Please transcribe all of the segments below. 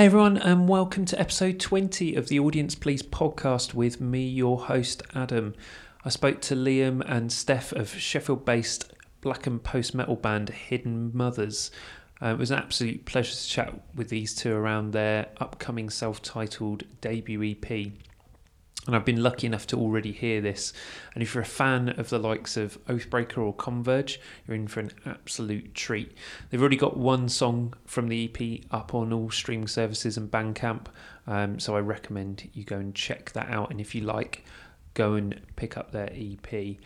Hey everyone, and welcome to episode 20 of the Audience Please podcast with me, your host, Adam. I spoke to Liam and Steph of Sheffield based black and post metal band Hidden Mothers. Uh, it was an absolute pleasure to chat with these two around their upcoming self titled debut EP and I've been lucky enough to already hear this. And if you're a fan of the likes of Oathbreaker or Converge, you're in for an absolute treat. They've already got one song from the EP up on all streaming services and Bandcamp, um, so I recommend you go and check that out. And if you like, go and pick up their EP.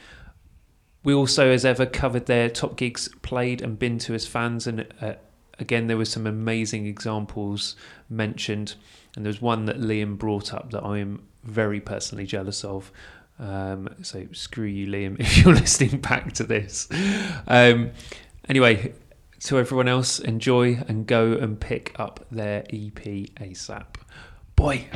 We also, as ever, covered their top gigs played and been to as fans, and uh, again, there were some amazing examples mentioned. And there's one that Liam brought up that I am very personally jealous of. Um, so screw you, Liam, if you're listening back to this. Um, anyway, to everyone else, enjoy and go and pick up their EP ASAP. Boy.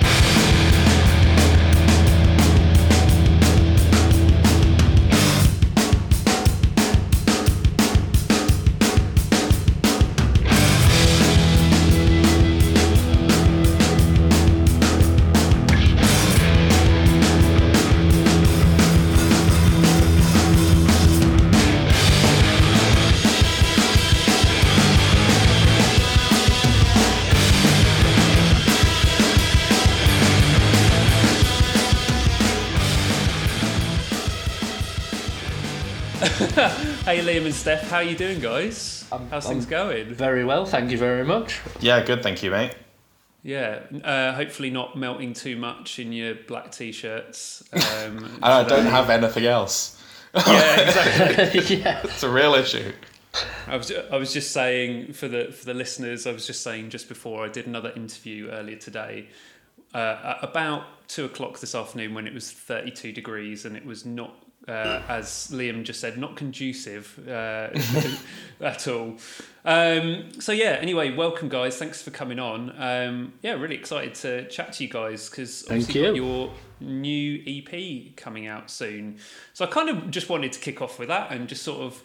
Liam and Steph, how you doing, guys? I'm, How's I'm things going? Very well, thank you very much. Yeah, good, thank you, mate. Yeah, uh, hopefully not melting too much in your black t-shirts. Um, And I don't have anything else. yeah, exactly. yeah. It's a real issue. I was I was just saying for the for the listeners, I was just saying just before I did another interview earlier today, uh, at about two o'clock this afternoon when it was thirty two degrees and it was not. Uh, as Liam just said, not conducive uh, at all. Um, so yeah. Anyway, welcome guys. Thanks for coming on. Um, yeah, really excited to chat to you guys because obviously you've you. your new EP coming out soon. So I kind of just wanted to kick off with that and just sort of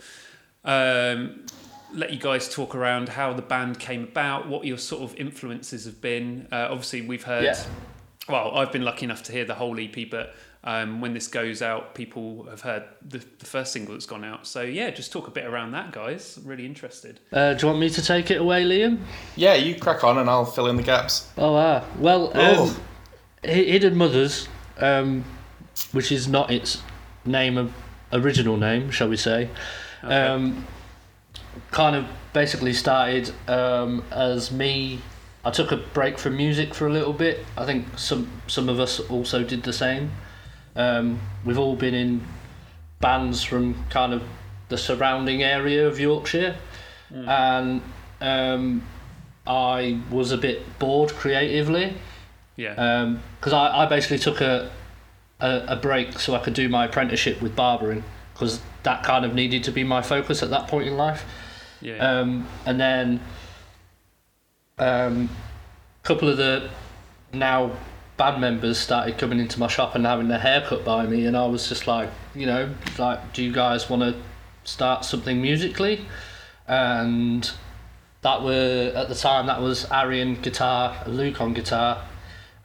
um, let you guys talk around how the band came about, what your sort of influences have been. Uh, obviously, we've heard. Yeah. Well, I've been lucky enough to hear the whole EP, but um, when this goes out, people have heard the, the first single that's gone out. So yeah, just talk a bit around that, guys. Really interested. Uh, do you want me to take it away, Liam? Yeah, you crack on and I'll fill in the gaps. Oh, ah. Well, Oh. um, Hidden Mothers, um, which is not its name of original name, shall we say, Okay. um, kind of basically started um, as me. I took a break from music for a little bit. I think some some of us also did the same. Um, we've all been in bands from kind of the surrounding area of Yorkshire, and um, I was a bit bored creatively yeah. because I, I basically took a, a a break so I could do my apprenticeship with barbering because that kind of needed to be my focus at that point in life. yeah. Um, and then um, a couple of the now band members started coming into my shop and having their hair cut by me, and I was just like, you know, like, do you guys want to start something musically? And that were at the time that was Ari on guitar, Luke on guitar,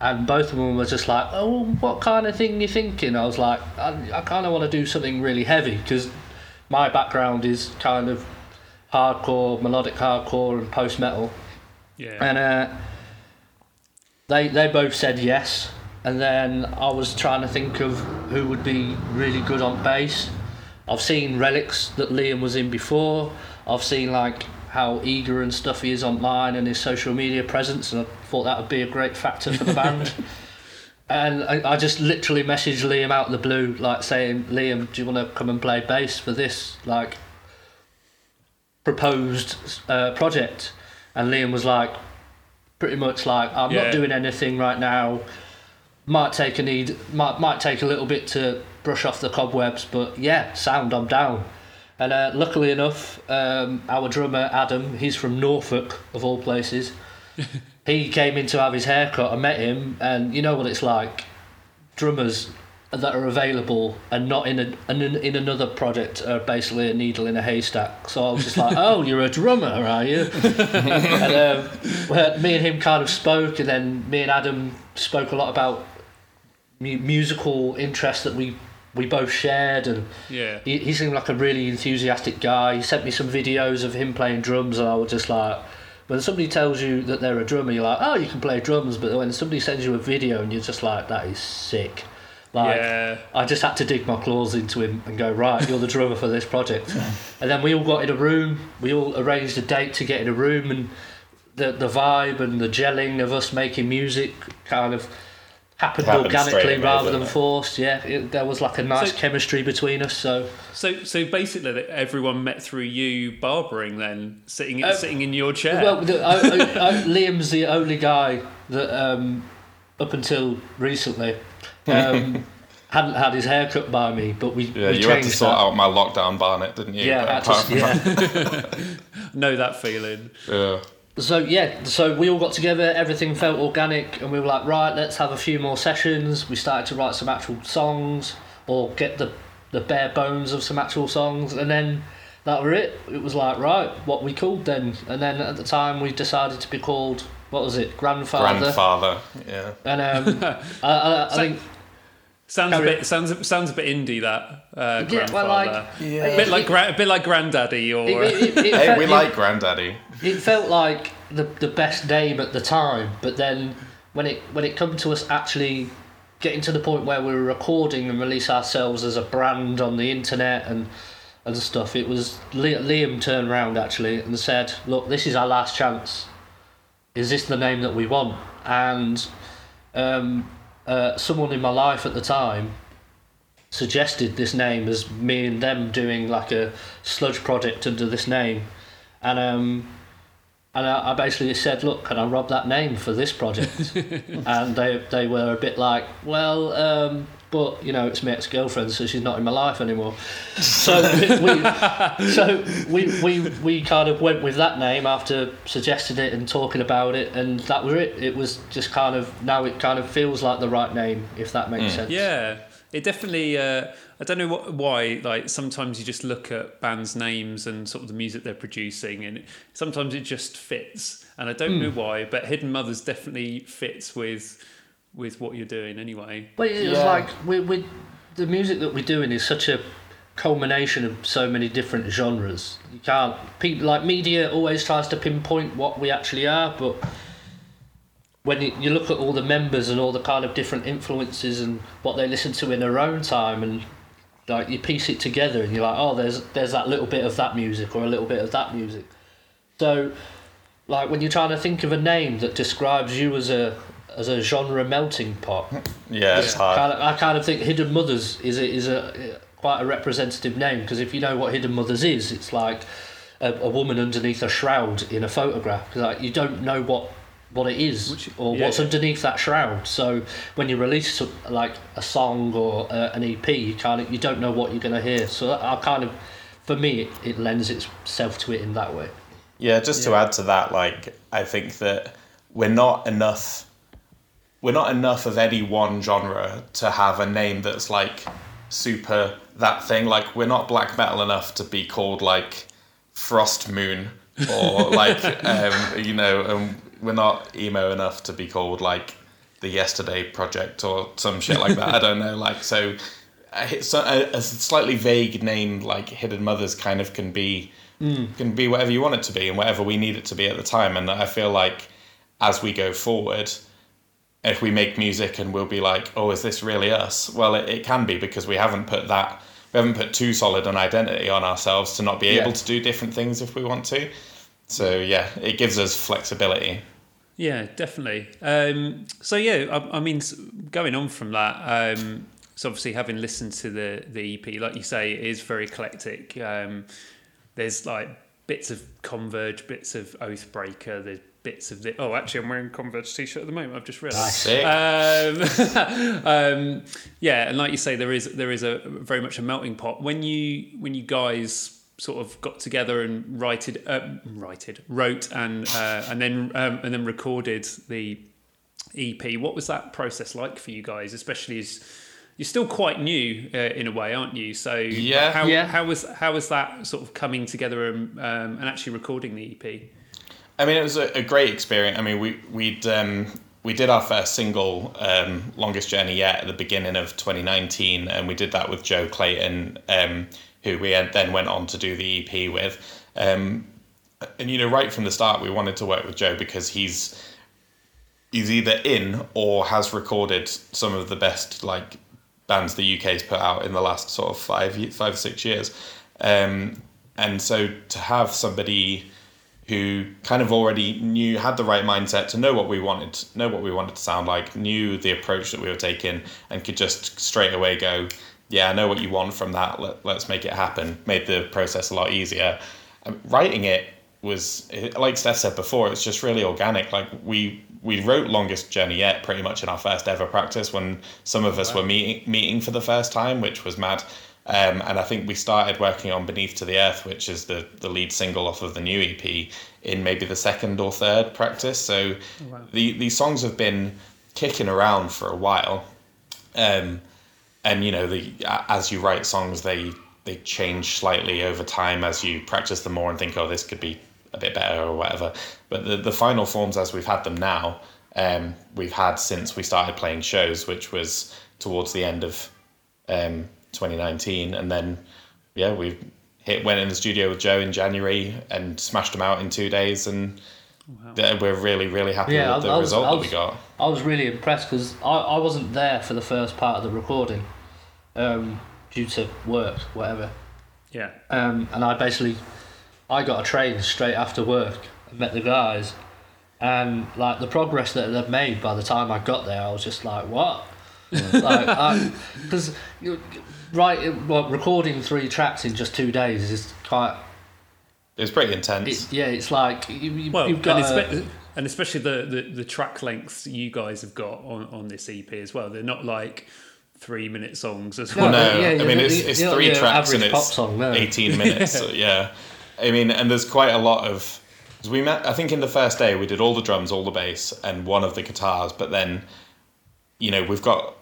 and both of them were just like, oh, what kind of thing you thinking? I was like, I, I kind of want to do something really heavy because my background is kind of hardcore, melodic hardcore, and post metal, yeah. and uh, they they both said yes. And then I was trying to think of who would be really good on bass. I've seen relics that Liam was in before. I've seen like how eager and stuff he is online and his social media presence, and I thought that would be a great factor for the band. And I, I just literally messaged Liam out of the blue, like saying, Liam, do you want to come and play bass for this like proposed uh, project? And Liam was like, pretty much like, I'm Yeah. not doing anything right now. Might take a need, might might take a little bit to brush off the cobwebs, but yeah, sound, I'm down. And uh, luckily enough, um, our drummer Adam, he's from Norfolk of all places. he came in to have his hair cut. I met him, and you know what it's like. Drummers that are available and not in a in, in another project are basically a needle in a haystack. So I was just like, "Oh, you're a drummer, are you?" and um, well, me and him kind of spoke, and then me and Adam spoke a lot about mu- musical interests that we we both shared, and Yeah. he, he seemed like a really enthusiastic guy. He sent me some videos of him playing drums, and I was just like, when somebody tells you that they're a drummer, you're like, oh, you can play drums. But when somebody sends you a video, and you're just like, that is sick. Like, Yeah. I just had to dig my claws into him and go, right, you're the drummer for this project. and then we all got in a room. We all arranged a date to get in a room, and the the vibe and the gelling of us making music kind of happened, Happened organically away, rather than it? forced. Yeah, it, there was like a nice So- chemistry between us. So So, so basically, everyone met through you barbering, then sitting Uh, sitting in your chair. Well, the, I, I, I, Liam's the only guy that, um, up until recently, um, hadn't had his hair cut by me. But we Yeah, we you had to sort that. out my lockdown barnet, didn't you? Yeah, I had to- Apart yeah. know that feeling. yeah. So yeah, so we all got together. Everything felt organic, and we were like, right, let's have a few more sessions. We started to write some actual songs, or get the the bare bones of some actual songs, and then that were it. It was like, right, what we called then, and then at the time we decided to be called what was it, grandfather. Grandfather. Yeah. And um, I, I, I So- think Sounds a bit sounds sounds a bit indie that uh, Yeah, grandfather. well, like- Yeah. a bit like gra- a bit like granddaddy or it, it, it, it Hey, felt, we it- like Grandaddy. it felt like the the best name at the time, but then when it when it come to us actually getting to the point where we were recording and release ourselves as a brand on the internet and and stuff, it was Liam turned around actually and said, "Look, this is our last chance. Is this the name that we want?" And um, uh, someone in my life at the time suggested this name as me and them doing like a sludge project under this name, and um, and I, I basically said, look, can I rob that name for this project? and they they were a bit like, well, um, but you know, it's my ex girlfriend, so she's not in my life anymore. So we, so we, we we kind of went with that name after suggesting it and talking about it, and that was it. It was just kind of now it kind of feels like the right name, if that makes sense. Yeah, it definitely. Uh, I don't know what, why. Like sometimes you just look at bands' names and sort of the music they're producing, and sometimes it just fits. And I don't know why, but Hidden Mothers definitely fits with with what you're doing anyway. But it's Yeah. like we we the music that we're doing is such a culmination of so many different genres. You can't people like media always tries to pinpoint what we actually are, but when you, you look at all the members and all the kind of different influences and what they listen to in their own time and like you piece it together and you're like oh there's there's that little bit of that music or a little bit of that music so like when you're trying to think of a name that describes you as a as a genre melting pot Yeah, it's hard. kind of, I kind of think Hidden Mothers is a, is a quite a representative name because if you know what Hidden Mothers is, it's like a, a woman underneath a shroud in a photograph. 'Cause, like you don't know what what it is Which- or yeah. what's underneath that shroud. So when you release some- like a song or uh, an EP, you kind of you don't know what you're gonna hear. So I kind of for me it, it lends itself to it in that way. Yeah, just to add to that, like I think that we're not enough. We're not enough of any one genre to have a name that's like super that thing. Like we're not black metal enough to be called like Frost Moon or like um, you know, um, we're not emo enough to be called like the Yesterday Project or some shit like that. I don't know. Like so, uh, a, a slightly vague name like Hidden Mothers kind of can be can be whatever you want it to be and whatever we need it to be at the time. And I feel like as we go forward, if we make music and we'll be like, oh, is this really us? Well, it, it can be because we haven't put that, we haven't put too solid an identity on ourselves to not be Yeah. able to do different things if we want to. So yeah, it gives us flexibility. Yeah, definitely. Um, so yeah, I, I mean, going on from that, um, so obviously having listened to the the EP, like you say, it is very eclectic. Um, there's like bits of Converge, bits of Oathbreaker, there's bits of the. Oh, actually, I'm wearing a Converge t-shirt at the moment. I've just realised. Sick. Um, um, yeah, and like you say, there is there is a very much a melting pot. When you when you guys sort of got together and righted, uh, righted, wrote and uh, and then um, and then recorded the EP, what was that process like for you guys? Especially as you're still quite new uh, in a way, aren't you? So Yeah. how Yeah. how was how was that sort of coming together and, um, and actually recording the EP? I mean, it was a, a great experience. I mean, we we'd um, we did our first single, um, "Longest Journey Yet," at the beginning of 2019, and we did that with Joe Clayton, um, who we then went on to do the EP with. Um, and you know, right from the start, we wanted to work with Joe because he's he's either in or has recorded some of the best like bands the UK's put out in the last sort of five five six years. Um, and so to have somebody who kind of already knew had the right mindset to know what we wanted know what we wanted to sound like knew the approach that we were taking and could just straight away go yeah i know what you want from that. Let, let's make it happen. Made the process a lot easier. Um, writing it was like steph said before it's just really organic. Like we we wrote longest journey yet pretty much in our first ever practice when some of us were meeting meeting for the first time which was mad um, and I think we started working on Beneath to the Earth, which is the, the lead single off of the new EP, in maybe the second or third practice. So the, these songs have been kicking around for a while. Um, and, you know, the, as you write songs, they, they change slightly over time as you practice them more and think, oh, this could be a bit better or whatever. But the, the final forms, as we've had them now, um, we've had since we started playing shows, which was towards the end of um, 2019, and then yeah, we hit went in the studio with Joe in January and smashed them out in two days, and th- we're really really happy Yeah, with I- the I was- result I that was- we got. I was really impressed because I, I wasn't there for the first part of the recording um, due to work, whatever. Yeah. Um, and I basically, I got a train straight after work and met the guys. And like the progress that they've made by the time I got there, I was just like, what? like, um, because right, well, recording three tracks in just two days is quite. It was pretty intense. It, yeah, it's like you, you, Well, you've got. and, a- and especially the, the, the track lengths you guys have got on, on this EP as well. They're not like three minute songs as well. No, no, yeah, I mean the- it's, it's the- three the tracks and average it's pop song, no. 18 minutes. so, yeah, I mean, and there's quite a lot of. we met. I think in the first day we did all the drums, all the bass, and one of the guitars. But then, you know, we've got.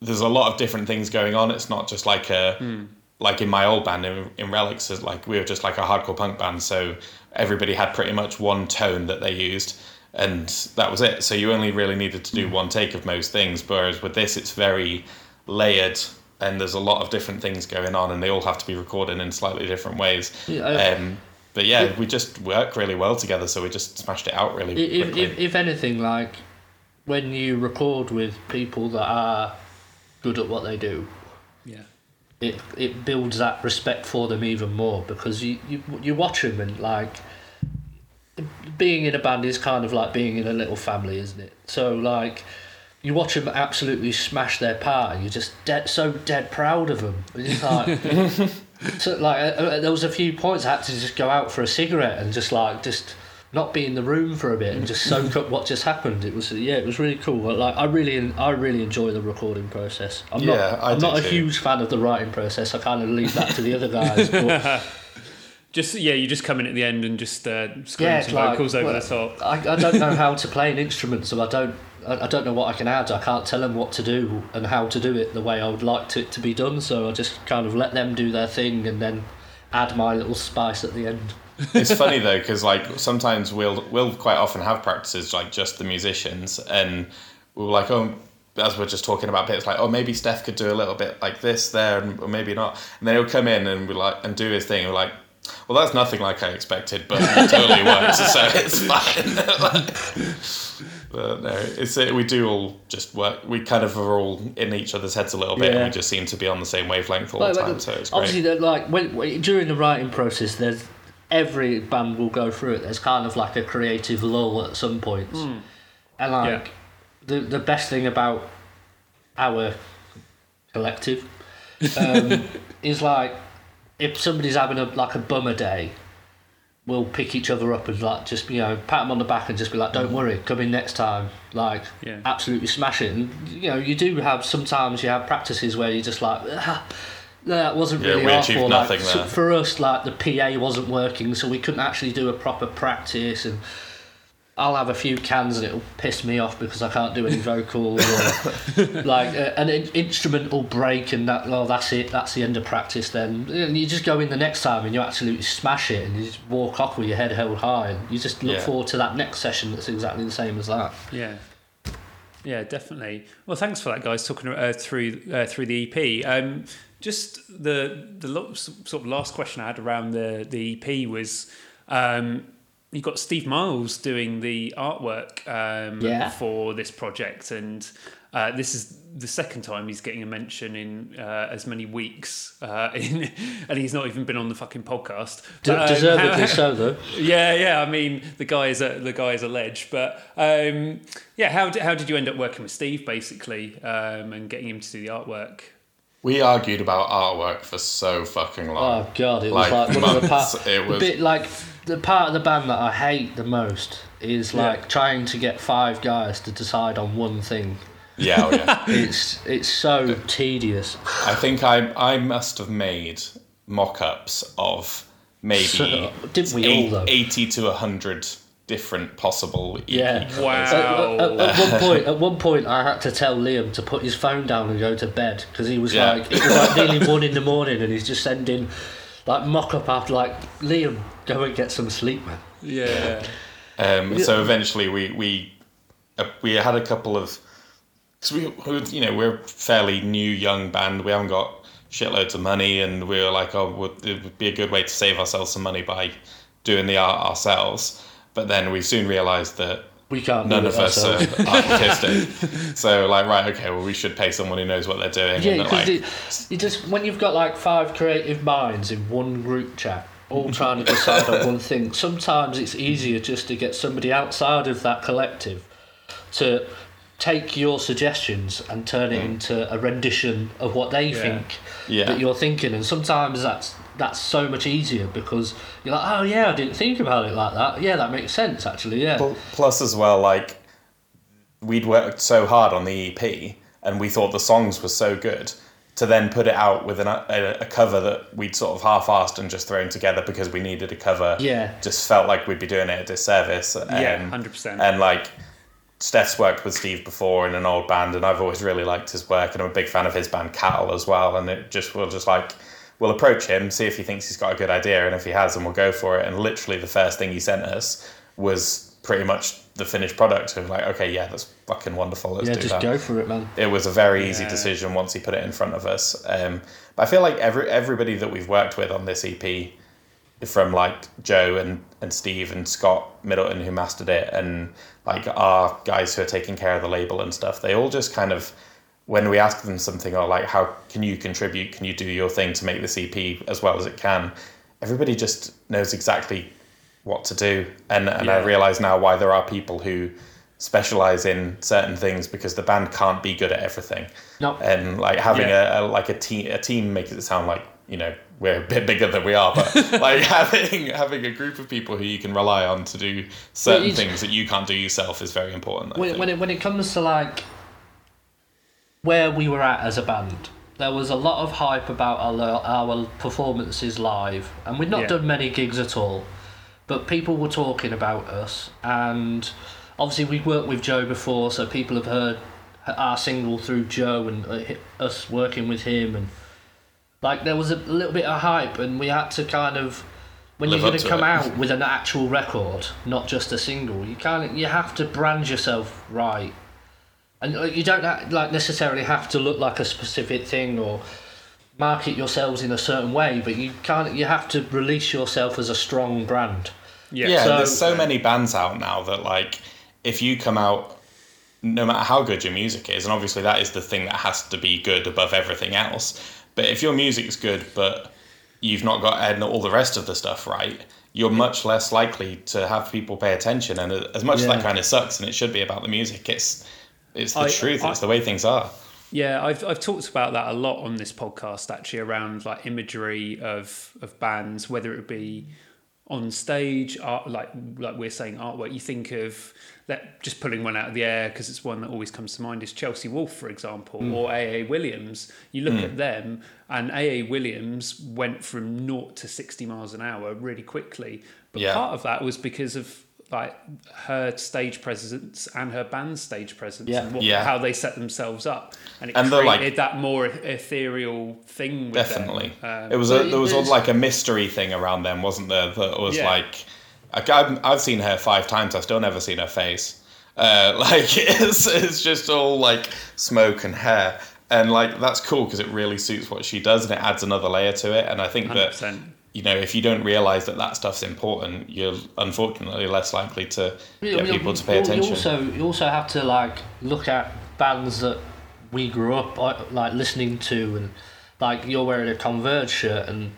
There's a lot of different things going on. It's not just like a. Like in my old band in, in Relics, is like we were just like a hardcore punk band, so everybody had pretty much one tone that they used, and that was it. So you only really needed to do one take of most things. Whereas with this, it's very layered and there's a lot of different things going on and they all have to be recorded in slightly different ways Yeah, I- um, but yeah we just work really well together so we just smashed it out really if, if, if anything, like when you record with people that are good at what they do, Yeah. it it builds that respect for them even more because you you, you watch them and like being in a band is kind of like being in a little family, isn't it? So like you watch them absolutely smash their part, and you're just dead so dead proud of them. It's like so like uh, uh, there was a few points I had to just go out for a cigarette and just like just not be in the room for a bit and just soak up what just happened. It was yeah, it was really cool. Like I really I really enjoy the recording process. I'm Yeah, not I I'm do not a too. huge fan of the writing process. I kind of leave that to the other guys. But Just yeah, you just come in at the end and just uh, scream yeah, some like vocals over well, the top. I, I don't know how to play an instrument, so I don't. I I don't know what I can add. I can't tell them what to do and how to do it the way I would like to, it to be done. So I just kind of let them do their thing and then add my little spice at the end. It's funny though because like sometimes we'll we'll quite often have practices like just the musicians and we're like oh as we're just talking about bits like oh maybe Steph could do a little bit like this there and or maybe not. And then he'll come in and we like and do his thing and we're like well that's nothing like I expected but it totally works so it's fine. But no it's uh, we do all just work we kind of are all in each other's heads a little bit and we just seem to be on the same wavelength all Like, the like, time so it's obviously, they're like when- during the writing process, there's every band will go through it. There's kind of like a creative lull at some points, and like Yeah. the the best thing about our collective um, is like if somebody's having a like a bummer day. We'll pick each other up and like just you know pat them on the back and just be like, "Don't worry, come in next time." Like, Yeah. absolutely smash it. And you know, you do have sometimes you have practices where you're just like, ah, that wasn't Yeah, really we our achieved fault. nothing like, so there. for us, like the PA wasn't working, so we couldn't actually do a proper practice. And I'll have a few cans and it'll piss me off because I can't do any vocals or like uh, an in- instrument will break and that oh that's it that's the end of practice then and you just go in the next time and you absolutely smash it and you just walk off with your head held high and you just look Yeah. forward to that next session that's exactly the same as that Yeah, yeah, definitely. Well, thanks for that, guys. Talking uh, through uh, through the EP. Um, just the the sort of last question I had around the the EP was. Um, you got Steve Miles doing the artwork um, Yeah. for this project, and uh, this is the second time he's getting a mention in uh, as many weeks, uh, in, and he's not even been on the fucking podcast. D- um, deservedly how- so though yeah, yeah. I mean, the guy is a the guy is a ledge, but um, yeah. How did, how did you end up working with Steve basically um, and getting him to do the artwork? We argued about artwork for so fucking long. Oh god, it was like, Like one of the part, it was- bit like the part of the band that I hate the most is like Yeah. trying to get five guys to decide on one thing. Yeah, oh yeah. It's it's so tedious. I think I I must have made mock-ups of maybe So- didn't we eight- all, though? eighty to hundred different possible. EP Yeah. covers. Wow. At, at- at one point, at one point, I had to tell Liam to put his phone down and go to bed because he was Yeah. like, it was like nearly one in the morning, and he's just sending like mock up after like Liam, go and get some sleep, man. Yeah, Um, so eventually we we uh, we had a couple of because we we- you know we're a fairly new young band. We haven't got shitloads of money, and we were like, oh, well, it would be a good way to save ourselves some money by doing the art ourselves. But then we soon realised that We can't. none of it us ourselves. are artistic. so like, right, okay, well, we should pay someone who knows what they're doing. Yeah, and because that, like, it, you just when you've got like five creative minds in one group chat, all trying to decide on one thing. Sometimes it's easier just to get somebody outside of that collective to take your suggestions and turn it mm. into a rendition of what they think Yeah. that you're thinking. And sometimes that's that's so much easier because you're like, oh yeah, I didn't think about it like that. Yeah, that makes sense actually. Yeah. Plus, as well, like we'd worked so hard on the EP, and we thought the songs were so good. To then put it out with an, a, a cover that we'd sort of half-assed and just thrown together because we needed a cover, Yeah. just felt like we'd be doing it a disservice. yeah, hundred percent. and like Steph's worked with Steve before in an old band, and I've always really liked his work, and I'm a big fan of his band Cattle as well. And it just we'll just like we'll approach him, see if he thinks he's got a good idea, and if he has, then we'll go for it. And literally, the first thing he sent us was pretty much the finished product. Of like, okay, yeah, that's fucking wonderful. Let's yeah, do just that go for it, man. it was a very easy decision once he put it in front of us. Um, but I feel like every everybody that we've worked with on this EP, from like Joe and, and Steve and Scott Middleton who mastered it, and like our guys who are taking care of the label and stuff, they all just kind of when we ask them something or like how can you contribute, can you do your thing to make this EP as well as it can, everybody just knows exactly what to do. And and I realise now why there are people who specialize in certain things because the band can't be good at everything. No. And like having Yeah. a, a like a team a team makes it sound like you know we're a bit bigger than we are, but like having having a group of people who you can rely on to do certain things that you can't do yourself is very important. When, when it when it comes to like where we were at as a band, there was a lot of hype about our our performances live, and we'd not Yeah. done many gigs at all, but people were talking about us, and obviously we'd worked with Joe before, so people have heard our single through Joe and uh, us working with him, and like there was a little bit of hype, and we had to kind of. When Live you're going to come it. out with an actual record, not just a single, you can't. You have to brand yourself right, and uh, you don't ha- like necessarily have to look like a specific thing or market yourselves in a certain way. But you can't. You have to release yourself as a strong brand. yeah, yeah, so- there's so many bands out now that like if you come out no matter how good your music is and obviously that is the thing that has to be good above everything else but if your music's good but you've not got and all the rest of the stuff right you're much less likely to have people pay attention and as much as that kind of sucks and it should be about the music it's it's the I- truth I- it's the way things are Yeah, I've I've talked about that a lot on this podcast actually around like imagery of of bands, whether it be on stage, art, like like we're saying artwork. You think of that just pulling one out of the air because it's one that always comes to mind is Chelsea Wolfe, for example, Hmm. or AA Williams. You look at them, and AA Williams went from naught to sixty miles an hour really quickly. But Yeah. part of that was because of like her stage presence and her band's stage presence Yeah. and what, Yeah. how they set themselves up, and it And they're created like- that more ethereal thing. With Definitely, them. Um, it was a there was there's- like a mystery thing around them, wasn't there? That was Yeah. like, like I've, I've seen her five times. I've still never seen her face. Uh, like it's it's just all like smoke and hair, and like that's cool because it really suits what she does, and it adds another layer to it. And I think that 100%. You know if you don't realize that that stuff's important, you're unfortunately less likely to get we- people to pay you- attention. You also, you also have to like look at bands that we grew up like, like listening to, and like you're wearing a Converge shirt, and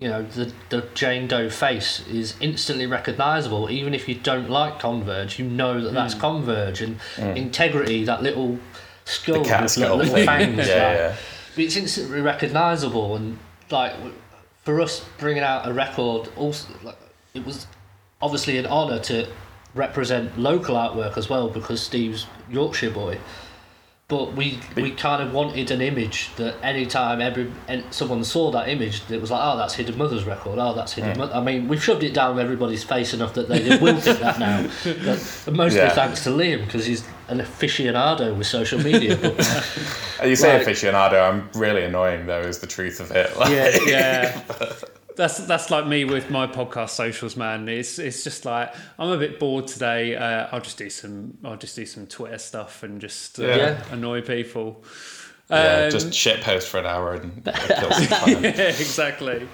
you know the the Jane Doe face is instantly recognizable. Even if you don't like Converge, you know that Hmm. that's Converge, and Integrity, that little skull the cat with skull little thing. fangs. yeah, like, yeah. it's instantly recognizable and like w- for us bringing out a record also like it was obviously an honor to represent local artwork as well because Steve's Yorkshire boy. But we we kind of wanted an image that anytime every and someone saw that image it was like oh that's Hidden Mother's record. Oh that's Hidden Mother. I mean we've shoved it down everybody's face enough that they will think that now. But mostly Yeah. thanks to Liam because he's an aficionado with social media but You say Like- aficionado, I'm really annoying though. Is the truth of it? Like, yeah yeah. That's that's like me with my podcast socials, man. It's it's just like I'm a bit bored today. Uh, I'll just do some I'll just do some Twitter stuff and just uh, Yeah. annoy people. yeah, Um, just shit post for an hour and kill some time. yeah, exactly.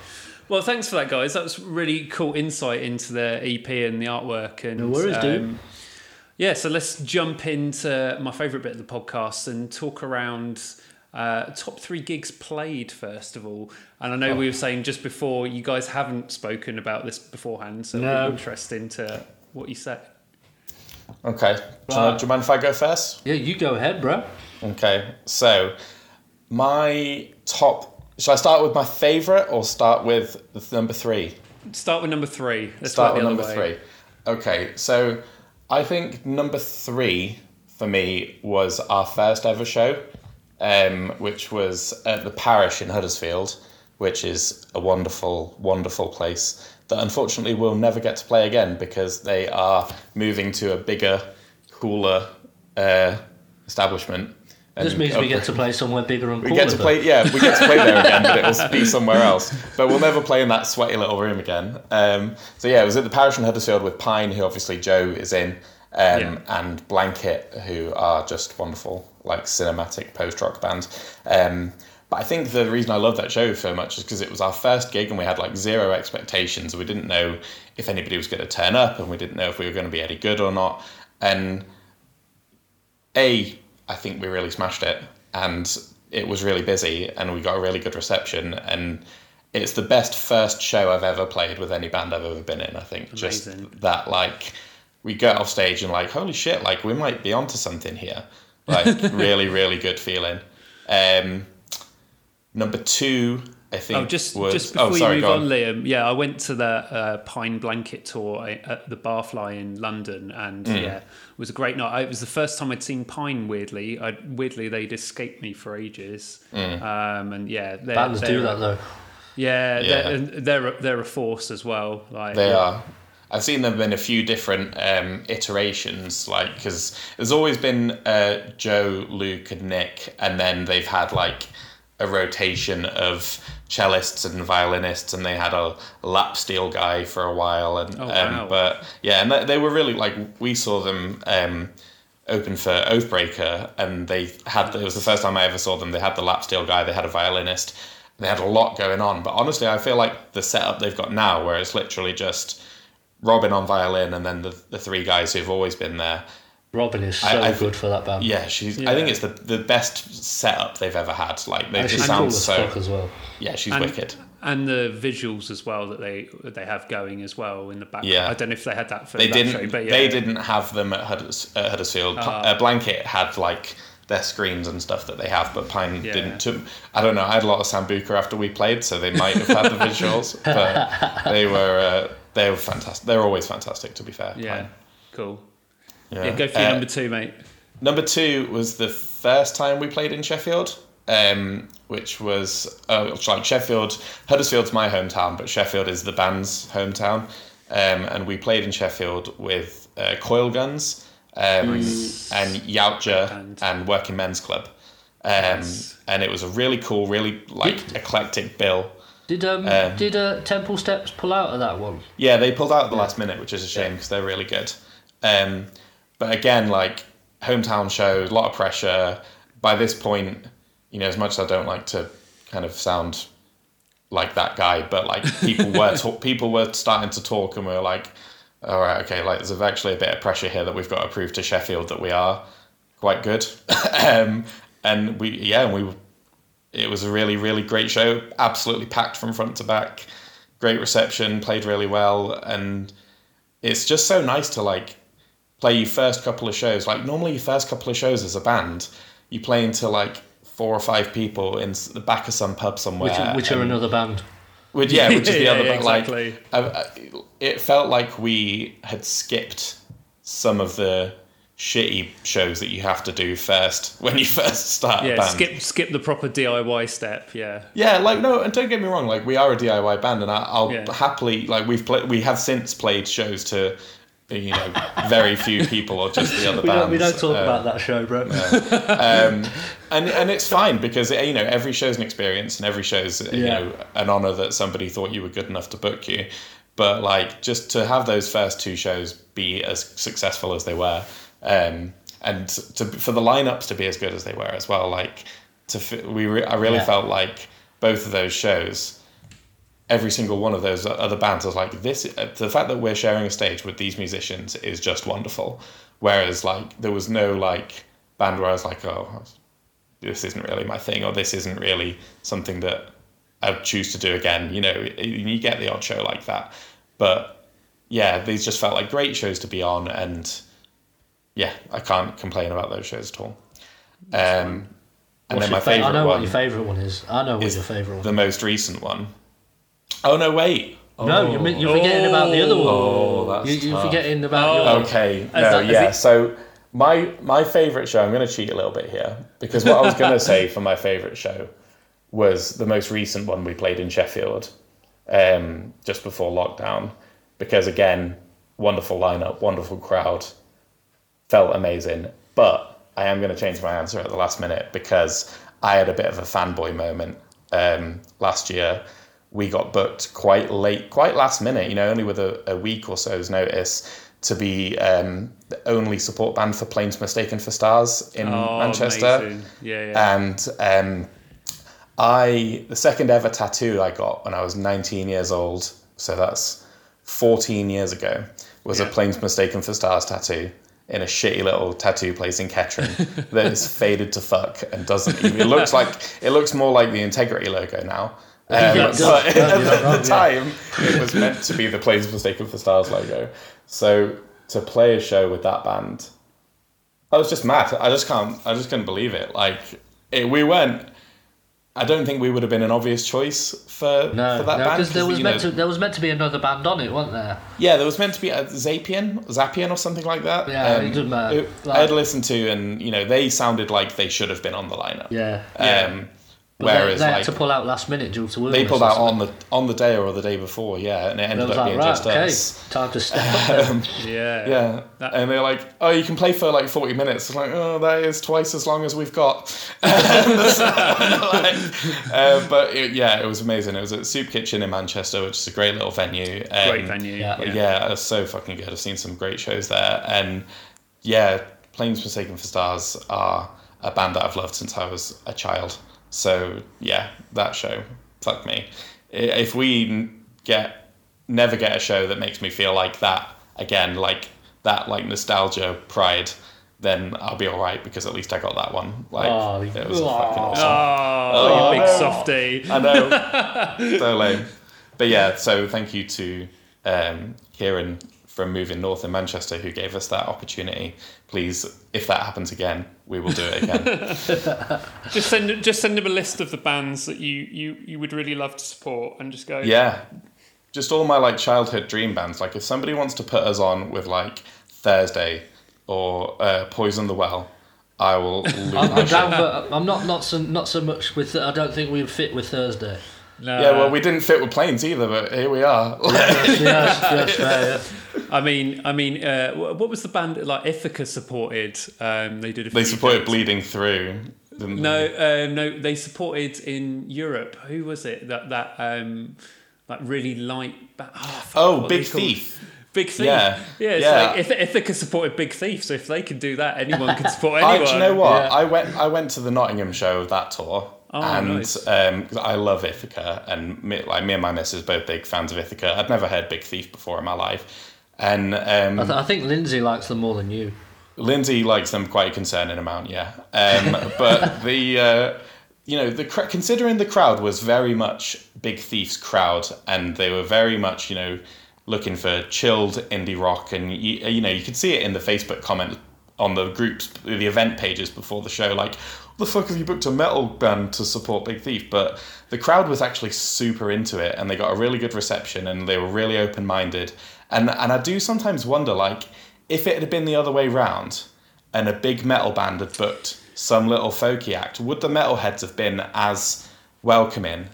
Well, thanks for that, guys. That was really cool insight into the EP and the artwork. And No worries, dude. Yeah, so let's jump into my favourite bit of the podcast and talk around uh, top three gigs played first of all. And I know we were saying just before you guys haven't spoken about this beforehand, so it'll No. be interesting to what you say. Okay. Do you, know, do you mind if I go first? yeah you go ahead bro Okay. So, my top. Should I start with my favourite or start with number three? Start with number three. Let's start with number way. three. Okay. So, I think number three for me was our first ever show, um, which was at the parish in Huddersfield, which is a wonderful, wonderful place that unfortunately we'll never get to play again because they are moving to a bigger, cooler uh, establishment. This And means we get to play somewhere bigger and we get to play, yeah, we get to play there again, but it'll be somewhere else. But we'll never play in that sweaty little room again. Um, so yeah, it was at the parish in Huddersfield with Pine, who obviously Joe is in, um, Yeah. and Blanket, who are just wonderful, like cinematic post rock band. Um, but I think the reason I love that show so much is because it was our first gig and we had like zero expectations. We didn't know if anybody was going to turn up, and we didn't know if we were going to be any good or not. And a, I think we really smashed it, and it was really busy, and we got a really good reception, and it's the best first show I've ever played with any band I've ever been in. I think just that, like, we get off stage and like, holy shit, like we might be onto something here, like really, really good feeling. Um, number two, I think. Oh, just was, just before oh, sorry, you move go on, Liam. Yeah, I went to the uh, Pine Blanket tour at the Barfly in London, and Hmm. yeah, it was a great night. It was the first time I'd seen Pine. Weirdly, I weirdly they'd escaped me for ages. Hmm. Um, and yeah, they're, Bands they're, do that though. Yeah, Yeah. They're, and they're a- they're a force as well. Like They are. I've seen them in a few different um, iterations, like because there's always been uh, Joe, Luke, and Nick, and then they've had like a rotation of cellists and violinists, and they had a lap steel guy for a while, and Oh, um, wow. but yeah, and they, they were really like we saw them. Um, open for Oathbreaker, and they had it was the first time I ever saw them. They had the lap steel guy, they had a violinist, they had a lot going on. But honestly, I feel like the setup they've got now, where it's literally just Robin on violin and then the, the three guys who've always been there. Robin is so I- I- good for that band. Yeah, she's. Yeah. I think it's the the best setup they've ever had. Like they and just she's cool sound as so. fuck as well. Yeah, she's and, wicked. and the visuals as well that they they have going as well in the back. Yeah. I don't know if they had that for They that didn't. show, but yeah. They didn't have them at, Hudders, at Huddersfield. P- Ah. uh, Blanket had like their screens and stuff that they have, but Pine Yeah. didn't. To, I don't know. I had a lot of Sambuca after we played, so they might have had the visuals, but they were uh, they were fantastic. They're always fantastic, to be fair. Yeah, Pine. cool. Yeah. Yeah, go for your Uh, number two, mate. Number two was the first time we played in Sheffield, um, which was uh, like Sheffield. Huddersfield's my hometown, but Sheffield is the band's hometown. um, and we played in Sheffield with uh, Coilguns um, and Yautja and Working Men's Club. Um, And it was a really cool, really like eclectic bill. Did um, Um, did uh, Temple Steps pull out of that one? Yeah, they pulled out at the last minute, which is a shame because they're really good. But again, like hometown show, a lot of pressure. By this point, you know, as much as I don't like to kind of sound like that guy, but like people were talk, people were starting to talk, and we were like, all right, okay, like there's actually a bit of pressure here that we've got to prove to Sheffield that we are quite good. um, and we, yeah, and we, it was a really, really great show, absolutely packed from front to back, great reception, played really well, and it's just so nice to like play your first couple of shows. Like normally, your first couple of shows as a band, you play into like four or five people in the back of some pub somewhere. Which, which are another band. which, yeah, which is the Yeah, other. yeah, but like. I, I- it felt like we had skipped some of the shitty shows that you have to do first when you first start a Yeah, band. skip skip the proper DIY step. Yeah. Yeah, like no, and don't get me wrong. Like we are a DIY band, and I, I'll Yeah. happily like we've played. We have since played shows to, you know, very few people or just the other We bands. don't, we don't talk Uh, about that show, bro. um, and and it's fine because you know every show's an experience and every show's you know an honor that somebody thought you were good enough to book you. But like just to have those first two shows be as successful as they were, um, and to for the lineups to be as good as they were as well, like to we re- I really Yeah. felt like both of those shows. Every single one of those other bands I was like, this. The fact that we're sharing a stage with these musicians is just wonderful. Whereas, like, there was no like band where I was like, oh, this isn't really my thing, or this isn't really something that I would choose to do again. You know, you get the odd show like that, but yeah, these just felt like great shows to be on, and yeah, I can't complain about those shows at all. Um, and What's then my your fa- I know one what your favourite one is. I know what your favourite one the most recent one. Oh no, wait. No, you're, you're forgetting about the other one. Oh, that's you, you're tough. forgetting about Oh. your Okay, no, that- yeah. it- So my my favorite show. I'm going to cheat a little bit here because what I was going to say for my favorite show was the most recent one we played in Sheffield, um, just before lockdown. Because again, wonderful lineup, wonderful crowd, felt amazing. But I am going to change my answer at the last minute because I had a bit of a fanboy moment um, last year. We got booked quite late, quite last minute, you know, only with a, a week or so's notice to be um, the only support band for Planes Mistaken for Stars in Oh, Manchester. Yeah, yeah. And um, I, the second ever tattoo I got when I was 19 years old, so that's 14 years ago, was a Planes Mistaken for Stars tattoo in a shitty little tattoo place in Kettering that is faded to fuck and doesn't even, it looks like, it looks more like the Integrity logo now. Um, Yeah, but at the, wrong, the yeah. time, it was meant to be the Planes Mistaken for Stars logo. So to play a show with that band, I was just mad. I just can't. I just couldn't believe it. Like it, we weren't. I don't think we would have been an obvious choice for no, for that no, band. because there was meant know- to there was meant to be another band on it, wasn't there? Yeah, there was meant to be a Zapian, Zapian or something like that. Um, Yeah, it doesn't matter. Like- I had listened to, and you know, they sounded like they should have been on the lineup. Yeah. Um, But they- whereas they, had like to pull out last minute due to illness. they pulled out on the on the day or the day before, yeah, and it ended was up like, being right, just okay, us. time to step up. then. yeah. Yeah, That- and they're like, "Oh, you can play for like forty minutes." It's like, "Oh, that is twice as long as we've got." Like, uh, but it, yeah, it was amazing. It was at Soup Kitchen in Manchester, which is a great little venue. Um, Great venue. yeah. But yeah, it was so fucking good. I've seen some great shows there, and yeah, Planes Mistaken for Stars are a band that I've loved since I was a child. So yeah, that show, fuck me. If we get never get a show that makes me feel like that again, like that, like nostalgia, pride, then I'll be all right because at least I got that one. Like Oh, it was oh. fucking awesome. Oh, Oh, you big no. softy. I know. so lame. But yeah, so thank you to um, Kieran from Moving North in Manchester who gave us that opportunity. Please, if that happens again, we will do it again. Just send just send him a list of the bands that you you you would really love to support, and just go. yeah. Just all my like childhood dream bands. Like if somebody wants to put us on with like Thursday or uh, Poison the Well, I will I'm, my I'm shit. down for. I'm not not so not so much with. I don't think we'd fit with Thursday. No. Yeah, well, we didn't fit with planes either, but here we are. yes, yes, yes, I mean, I mean, uh, what was the band like? Ithaca supported. Um, they did a. they few supported dates. Bleeding Through. didn't No, they? um, no, they supported in Europe. Who was it? That that um, like really light. Ba- oh, Oh, Big they called? Thief. Big Thief. Yeah. yeah. It's Yeah. like if Ithaca supported Big Thief, so if they can do that, anyone can support I, anyone. do you know what? Yeah. I went. I went to the Nottingham show of that tour, Oh, and nice. um, 'cause I love Ithaca, and me, like me and my missus both big fans of Ithaca. I'd never heard Big Thief before in my life, and um, I, th- I think Lindsay likes them more than you. Lindsay likes them quite a concerning amount, yeah. Um, but the uh, you know the considering the crowd was very much Big Thief's crowd, and they were very much you know looking for chilled indie rock, and you, you know you could see it in the Facebook comment on the groups, the event pages before the show, like. "What The fuck have you booked a metal band to support Big Thief? But the crowd was actually super into it, and they got a really good reception, and they were really open minded. And and I do sometimes wonder, like, if it had been the other way round and a big metal band had booked some little folky act, would the metalheads have been as welcoming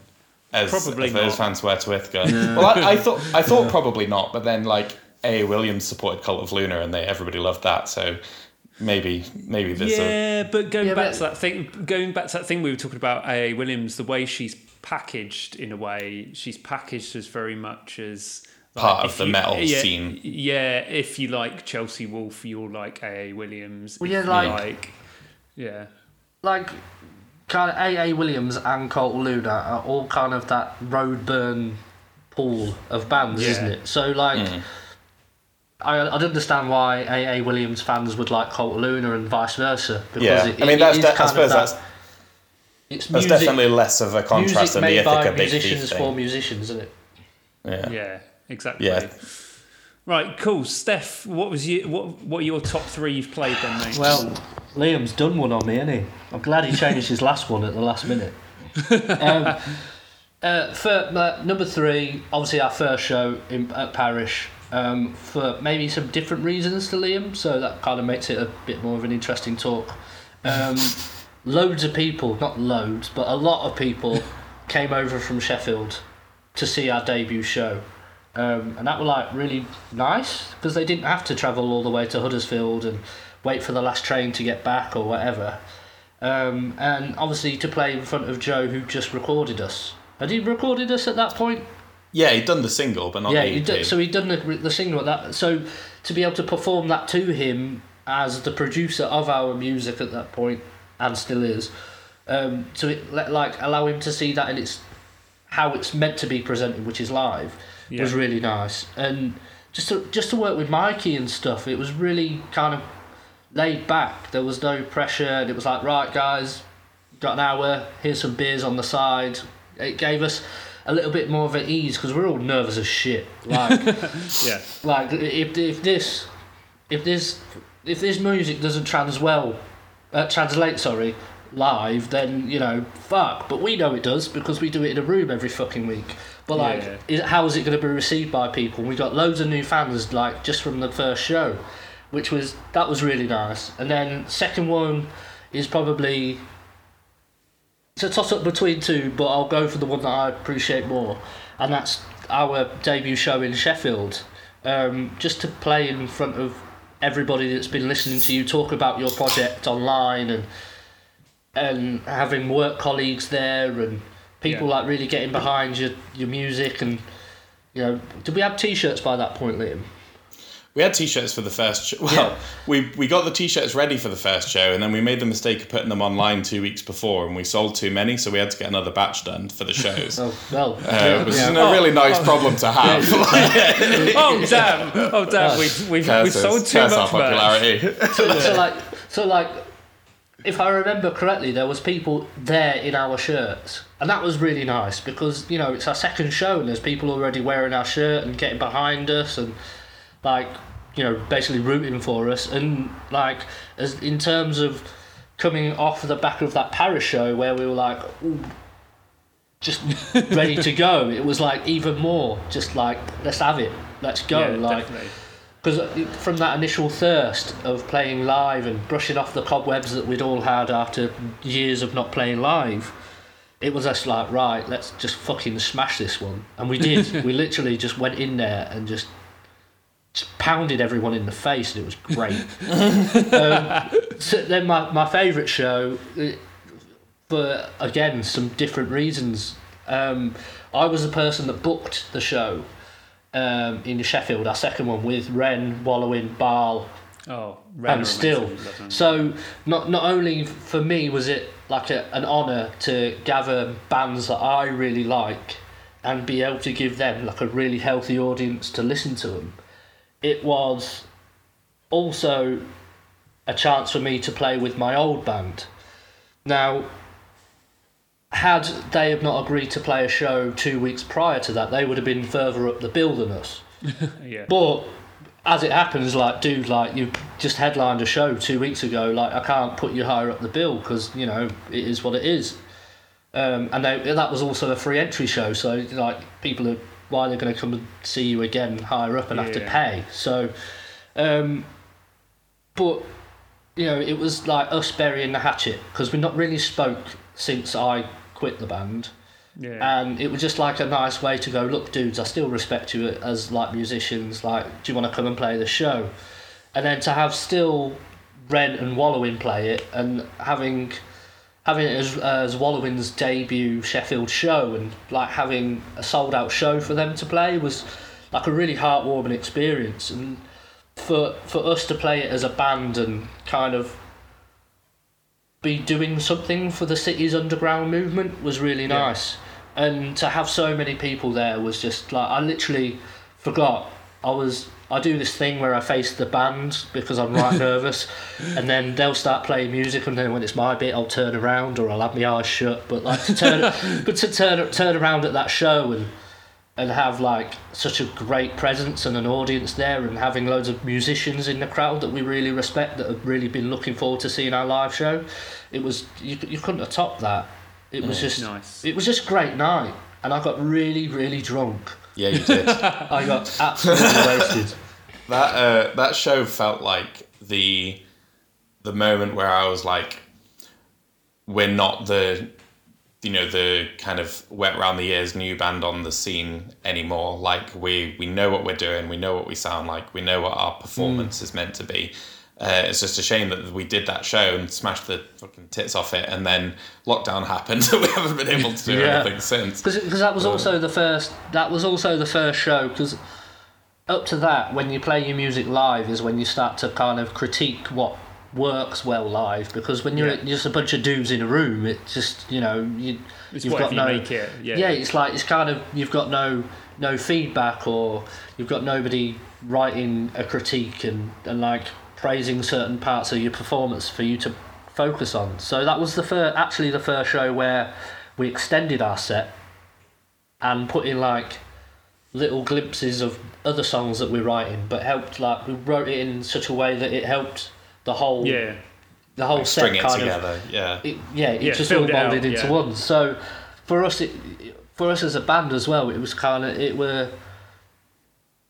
as, Probably as those not. fans were to Ithaca? Well, I, I thought I thought probably not, but then like A. Williams supported Cult of Luna, and they everybody loved that, so maybe maybe there's a Yeah, but going Yeah, back but- to that thing, going back to that thing we were talking about, A. Williams, the way she's packaged in a way, she's packaged as very much as like, Part of the you- metal yeah, scene. Yeah, if you like Chelsea Wolfe, you're like A. Williams. Well, yeah, you like- yeah, Like, kind of A.A. Williams and Cult Luna are all kind of that Roadburn pool of bands, Yeah. isn't it? So, like, Mm. I, I'd understand why A.A. Williams fans would like Cult Luna and vice versa. Because yeah. it, I mean that's is de- I kind of suppose that- that's it's that's definitely less of a contrast than the made by Ithaca Big musicians for musicians, isn't it? Yeah. yeah, exactly. Yeah. Right, cool. Steph, what was you? What What are your top three you've played then, mate? Well, Liam's done one on me, isn't he? I'm glad he changed his last one at the last minute. Um, uh, for uh, number three, obviously our first show in at Parish. Um, for maybe some different reasons to Liam, so that kind of makes it a bit more of an interesting talk. Um, loads of people, not loads, but a lot of people came over from Sheffield to see our debut show. Um, and that was like really nice because they didn't have to travel all the way to Huddersfield and wait for the last train to get back or whatever. Um, and obviously to play in front of Joe, who just recorded us. Had he recorded us at that point? Yeah, he'd done the single, but not yeah, the he EP. did, so he'd done the, the single at that. So to be able to perform that to him as the producer of our music at that point, and still is, um, to it, like allow him to see that in its how it's meant to be presented, which is live, was really nice. And just to just to work with Mikey and stuff, it was really kind of laid back. There was no pressure, and it was like, right, guys, got an hour. Here's some beers on the side. It gave us a little bit more of an ease because we're all nervous as shit. Like, yeah, like if if this if this if this music doesn't trans well, uh, translate sorry live, then you know fuck. But we know it does because we do it in a room every fucking week. But like, Yeah. is, how is it going to be received by people? We got loads of new fans like just from the first show, which was that was really nice. And then second one is probably it's a toss up between two, but I'll go for the one that I appreciate more, and that's our debut show in Sheffield. Um, just to play in front of everybody that's been listening to you talk about your project online and and having work colleagues there and people Yeah. like really getting behind your your music and you know did we have t-shirts by that point Liam We had t-shirts for the first show. Well, Yeah. we we got the t-shirts ready for the first show, and then we made the mistake of putting them online two weeks before, and we sold too many, so we had to get another batch done for the shows. oh well Uh, which is yeah. a really nice problem to have. oh damn! Oh damn! We've we've, we've sold too curse much our merch. popularity. so, so like so like if I remember correctly there was people there in our shirts and that was really nice because you know it's our second show and there's people already wearing our shirt and getting behind us and like you know basically rooting for us and like as in terms of coming off the back of that Paris show where we were like just ready to go it was like even more just like let's have it let's go Yeah, like because uh, from that initial thirst of playing live and brushing off the cobwebs that we'd all had after years of not playing live, it was just like right, let's just fucking smash this one, and we did. we literally just went in there and just. Pounded everyone in the face, and it was great. um, so then my, my favourite show, uh, for again some different reasons. Um, I was the person that booked the show um, in Sheffield, our second one with Ren, Wallowing, Baal, Oh, and still. So not not only for me was it like a, an honour to gather bands that I really like and be able to give them like a really healthy audience to listen to them. It was also a chance for me to play with my old band. Now, had they have not agreed to play a show two weeks prior to that, they would have been further up the bill than us. yeah. But as it happens, like, dude, like, you just headlined a show two weeks ago. Like, I can't put you higher up the bill because, you know, it is what it is. Um, and they, that was also a free entry show. So, like, people are, why they're going to come and see you again higher up and have to Yeah. pay. So, um, but, you know, it was like us burying the hatchet because we've not really spoke since I quit the band yeah. and it was just like a nice way to go look dudes i still respect you as like musicians like do you want to come and play the show and then to have still ren and wallowing play it and having having it as, as wallowing's debut sheffield show and like having a sold out show for them to play was like a really heartwarming experience. And for for us to play it as a band and kind of be doing something for the city's underground movement was really nice. And to have so many people there was just like I literally forgot. I was I do this thing where I face the band because I'm right nervous and then they'll start playing music and then when it's my bit I'll turn around or I'll have my eyes shut. But like to turn but to turn turn around at that show and and have like such a great presence and an audience there and having loads of musicians in the crowd that we really respect that have really been looking forward to seeing our live show it was you, you couldn't have topped that. It was oh, just Nice. it was just a great night and I got really really drunk Yeah, you did. I got absolutely wasted that uh, that show felt like the the moment where I was like, we're not the you know the kind of wet around the ears new band on the scene anymore. Like we we know what we're doing, we know what we sound like, we know what our performance is meant to be. Uh, it's just a shame that we did that show and smashed the fucking tits off it, and then lockdown happened, and we haven't been able to do Yeah. anything since. because that was also the first that was also the first show because up to that when you play your music live is when you start to kind of critique what works well live because when you're Yeah. just a bunch of dudes in a room it just you know you It's you've got you no make it. Yeah. yeah it's like it's kind of you've got no no feedback or you've got nobody writing a critique and, and like praising certain parts of your performance for you to focus on so that was the first actually the first show where we extended our set and put in like little glimpses of other songs that we're writing but helped like we wrote it in such a way that it helped the whole Yeah. the whole set String it kind of yeah. it, yeah, it Yeah, just all filled it out, molded into yeah. one. So for us, it, for us as a band as well, it was kind of it were.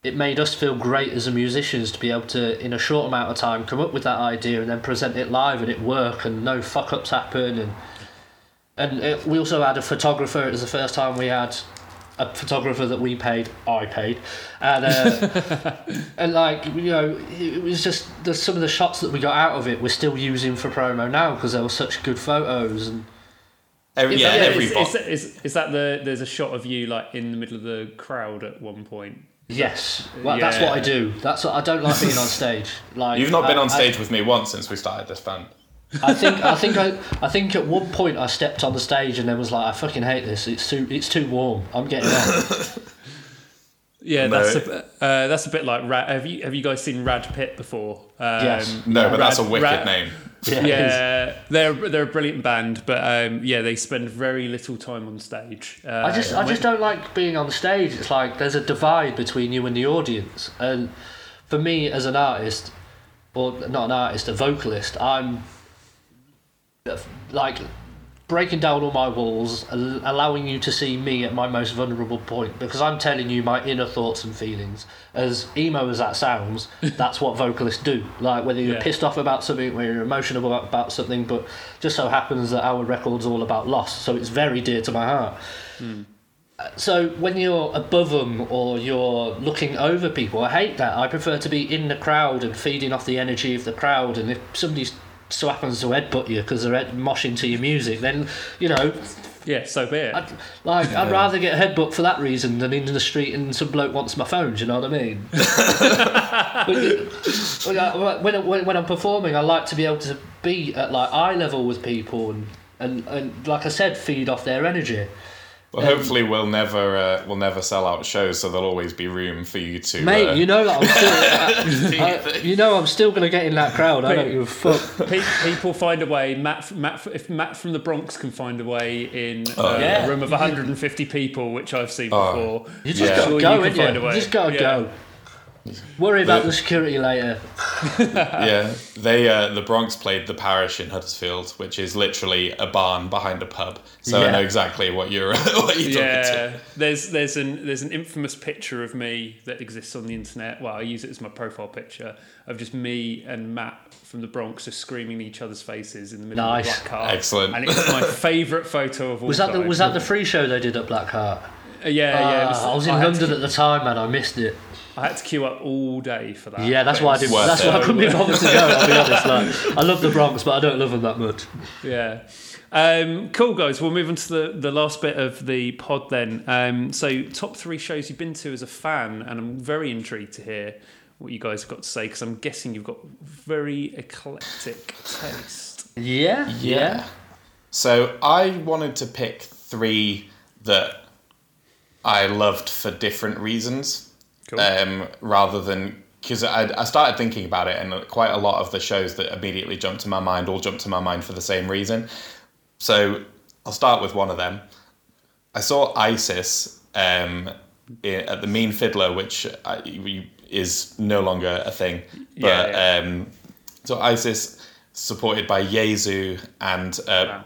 It made us feel great as a musicians to be able to, in a short amount of time, come up with that idea and then present it live and it work and no fuck ups happen and and it, we also had a photographer. It was the first time we had a photographer that we paid. I paid, and uh, and like you know, it was just the, some of the shots that we got out of it we're still using for promo now because they were such good photos and Every, Is yeah, that- every is, is, is, is that the there's a shot of you like in the middle of the crowd at one point? Yes, well, that's what I do. That's what I don't like being on stage. Like You've not been I- on I- stage with me once since we started this band. I think I think I, I think at one point I stepped on the stage and then was like I fucking hate this. It's too it's too warm. I'm getting off. Yeah, No. that's a, uh, that's a bit like Rad. Have you have you guys seen Rad Pit before? Um, Yes. No, but that's a wicked Rad- name. Yeah. Yeah, they're they're a brilliant band, but um, yeah, they spend very little time on stage. Uh, I just I just don't like being on stage. It's like there's a divide between you and the audience, and for me as an artist, or not an artist, a vocalist, I'm like breaking down all my walls, allowing you to see me at my most vulnerable point because I'm telling you my inner thoughts and feelings. As emo as that sounds, that's what vocalists do. Like whether you're Yeah. pissed off about something, whether you're emotional about, about something, but just so happens that our record's all about loss, so it's very dear to my heart. Hmm. Uh, so when you're above them or you're looking over people, I hate that. I prefer to be in the crowd and feeding off the energy of the crowd. And if somebody so happens to headbutt you because they're head- moshing to your music, then you know, Yeah, so be it. I'd, like I'd rather get a headbutt for that reason than in the street and some bloke wants my phone. Do you know what I mean? When, I, when, when, when I'm performing, I like to be able to be at like eye level with people and. And, and like I said, feed off their energy. Well, hopefully we'll never uh, we'll never sell out shows, so there'll always be room for you to. Mate, uh, you know that I'm still, I, I- you know I'm still gonna get in that crowd. I don't give a fuck. People find a way. Matt, Matt, if Matt from the Bronx can find a way in uh, yeah. a room of 150 people, which I've seen Oh. before, You just Yeah. gotta go, you can find you? a way. You just gotta Yeah. go. Worry about The- the security later. yeah, they uh, the Bronx played the parish in Huddersfield, which is literally a barn behind a pub. So I know exactly what you're what you're talking Yeah, to. there's there's an there's an infamous picture of me that exists on the internet. Well, I use it as my profile picture of just me and Matt from the Bronx just screaming in each other's faces in the middle Nice. of a black car. Excellent. and it's my favourite photo of all Was that the time. was that the free show they did at Black Heart? Uh, yeah, yeah. was- Ah, I was in had to London queue- at the time, man. I missed it. I had to queue up all day for that. Yeah, that's why I didn't. That's it. why I couldn't be bothered to go. I'll be honest. Like, I love the Bronx, but I don't love them that much. Yeah. Um, cool, guys. We'll move on to the, the last bit of the pod then. Um, so, top three shows you've been to as a fan, and I'm very intrigued to hear what you guys have got to say because I'm guessing you've got very eclectic taste. Yeah, Yeah. So I wanted to pick three that I loved for different reasons, Cool. um, rather than because I, I started thinking about it, and quite a lot of the shows that immediately jumped to my mind all jumped to my mind for the same reason. So I'll start with one of them. I saw ISIS um, at the Mean Fiddler, which I, is no longer a thing. But Yeah, Um, so ISIS supported by Jesu and uh,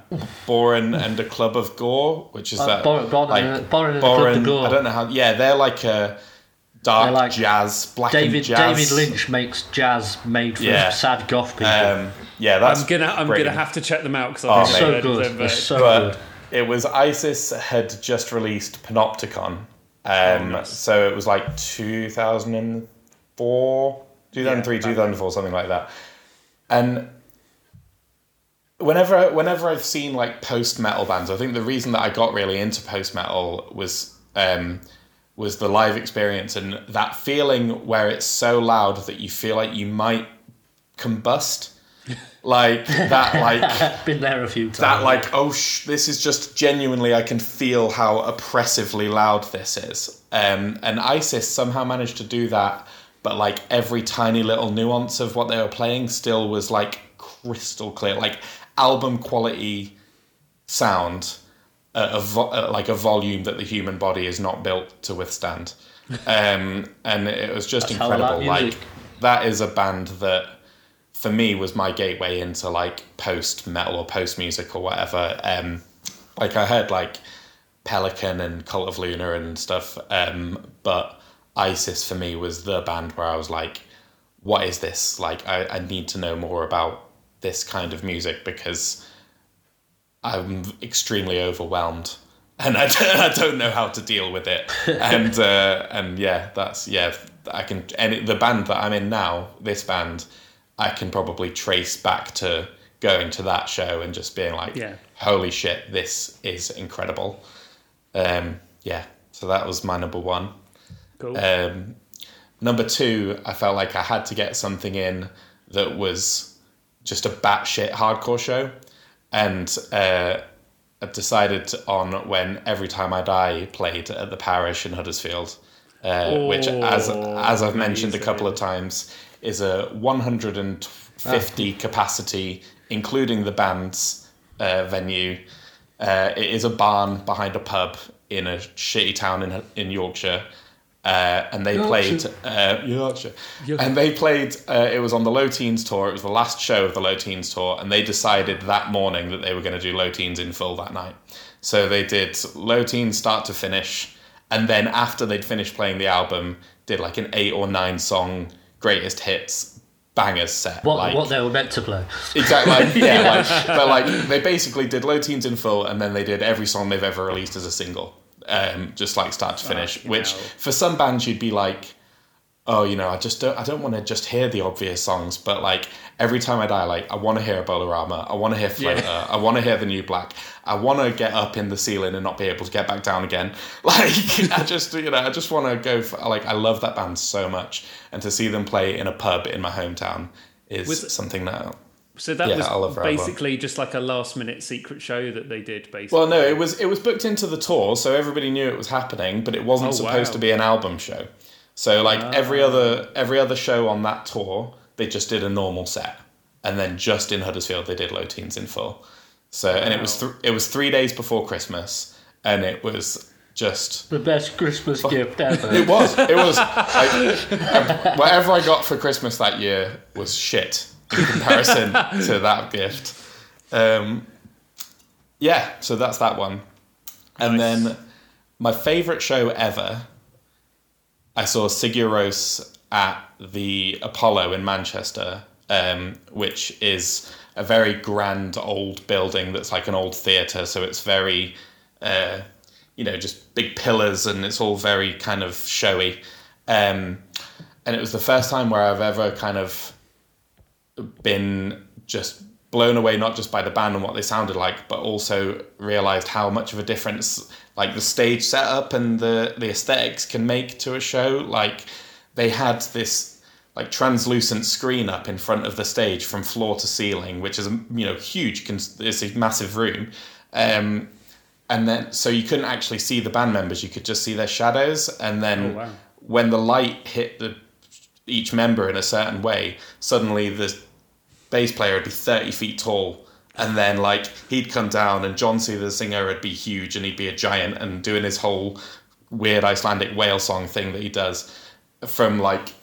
Bohren and a Club of Gore, which is Uh, that Bohren- Bohren like and- Bohren a Club of Bohren- Gore. I don't know how. Yeah, they're like a dark They're like jazz, black David and jazz. David Lynch makes jazz made for Yeah. sad goth people. Um, yeah, that's I'm gonna I'm brilliant. gonna have to check them out because Oh, I've mate. so never heard good. them. They're but- so but good. it was ISIS had just released Panopticon. Um, Oh, nice. So it was like 2004, 2003, Yeah, back 2004, something like that. And whenever whenever I've seen like post metal bands, I think the reason that I got really into post metal was um, was the live experience and that feeling where it's so loud that you feel like you might combust. Like that, like Been there a few times. that like oh sh- this is just genuinely i can feel how oppressively loud this is um, and isis somehow managed to do that but like every tiny little nuance of what they were playing still was like crystal clear like album quality sound at a vo- at like a volume that the human body is not built to withstand um, and it was just That's how I like incredible like that is a band that for me was my gateway into like post metal or post music or whatever. Um, like I heard like Pelican and Cult of Luna and stuff, um, but ISIS for me was the band where I was like, what is this? Like I, I need to know more about this kind of music because I'm extremely overwhelmed and I don't, I don't know how to deal with it. And uh, and yeah, that's yeah. I can and the band that I'm in now, this band, I can probably trace back to going to that show and just being like, Yeah. holy shit, this is incredible. Um, yeah, so that was my number one. Cool. Um, number two, I felt like I had to get something in that was just a batshit hardcore show, and uh, I decided on when Every Time I Die played at the Parish in Huddersfield, uh, which, as Oh, as I've mentioned a couple of times, is a 150 capacity, including the band's uh, venue. Uh, it is a barn behind a pub in a shitty town in in Yorkshire uh, and they played uh, Yorkshire, and they played. Uh, it was on the Low Teens tour. It was the last show of the Low Teens tour, and they decided that morning that they were going to do Low Teens in full that night. So they did Low Teens start to finish, and then after they'd finished playing the album, did like an eight or nine song greatest hits bangers set. What like, what they were meant to play. Exactly. Like, yeah, like, but like they basically did Low Teens in full, and then they did every song they've ever released as a single, um, just like start to finish. Fucking which hell. for some bands you'd be like, oh, you know, I just don't, I don't want to just hear the obvious songs, but like every time I die, like I want to hear Ebolarama, I want to hear Floater, I want to hear the New Black, I want to get up in the ceiling and not be able to get back down again. Like I just, you know, I just want to go. For, like I love that band so much, and to see them play in a pub in my hometown is Was- something that So that Yeah, was I love Forever. basically just like a last minute secret show that they did. Basically, Well, no, it was it was booked into the tour, so everybody knew it was happening, but it wasn't Oh, supposed wow. to be an album show. So like every other every other show on that tour, they just did a normal set, and then just in Huddersfield they did Low Teens in full. So and it was th- it was three days before Christmas, and it was just The best Christmas gift ever. it was it was like um, whatever I got for Christmas that year was shit in comparison to that gift. Um, yeah, so that's that one. And Nice. then my favorite show ever, I saw Sigur Rós at the Apollo in Manchester, um, which is a very grand old building that's like an old theatre. So it's very, uh, you know, just big pillars and it's all very kind of showy. Um, and it was the first time where I've ever kind of been just blown away not just by the band and what they sounded like but also realized how much of a difference like the stage setup and the the aesthetics can make to a show. Like they had this like translucent screen up in front of the stage from floor to ceiling which is you know huge it's a massive room. Um and then so you couldn't actually see the band members you could just see their shadows. And then Oh, wow. when the light hit the each member in a certain way suddenly the bass player would be 30 feet tall and then like he'd come down and Jónsi the singer would be huge and he'd be a giant and doing his whole weird Icelandic whale song thing that he does from like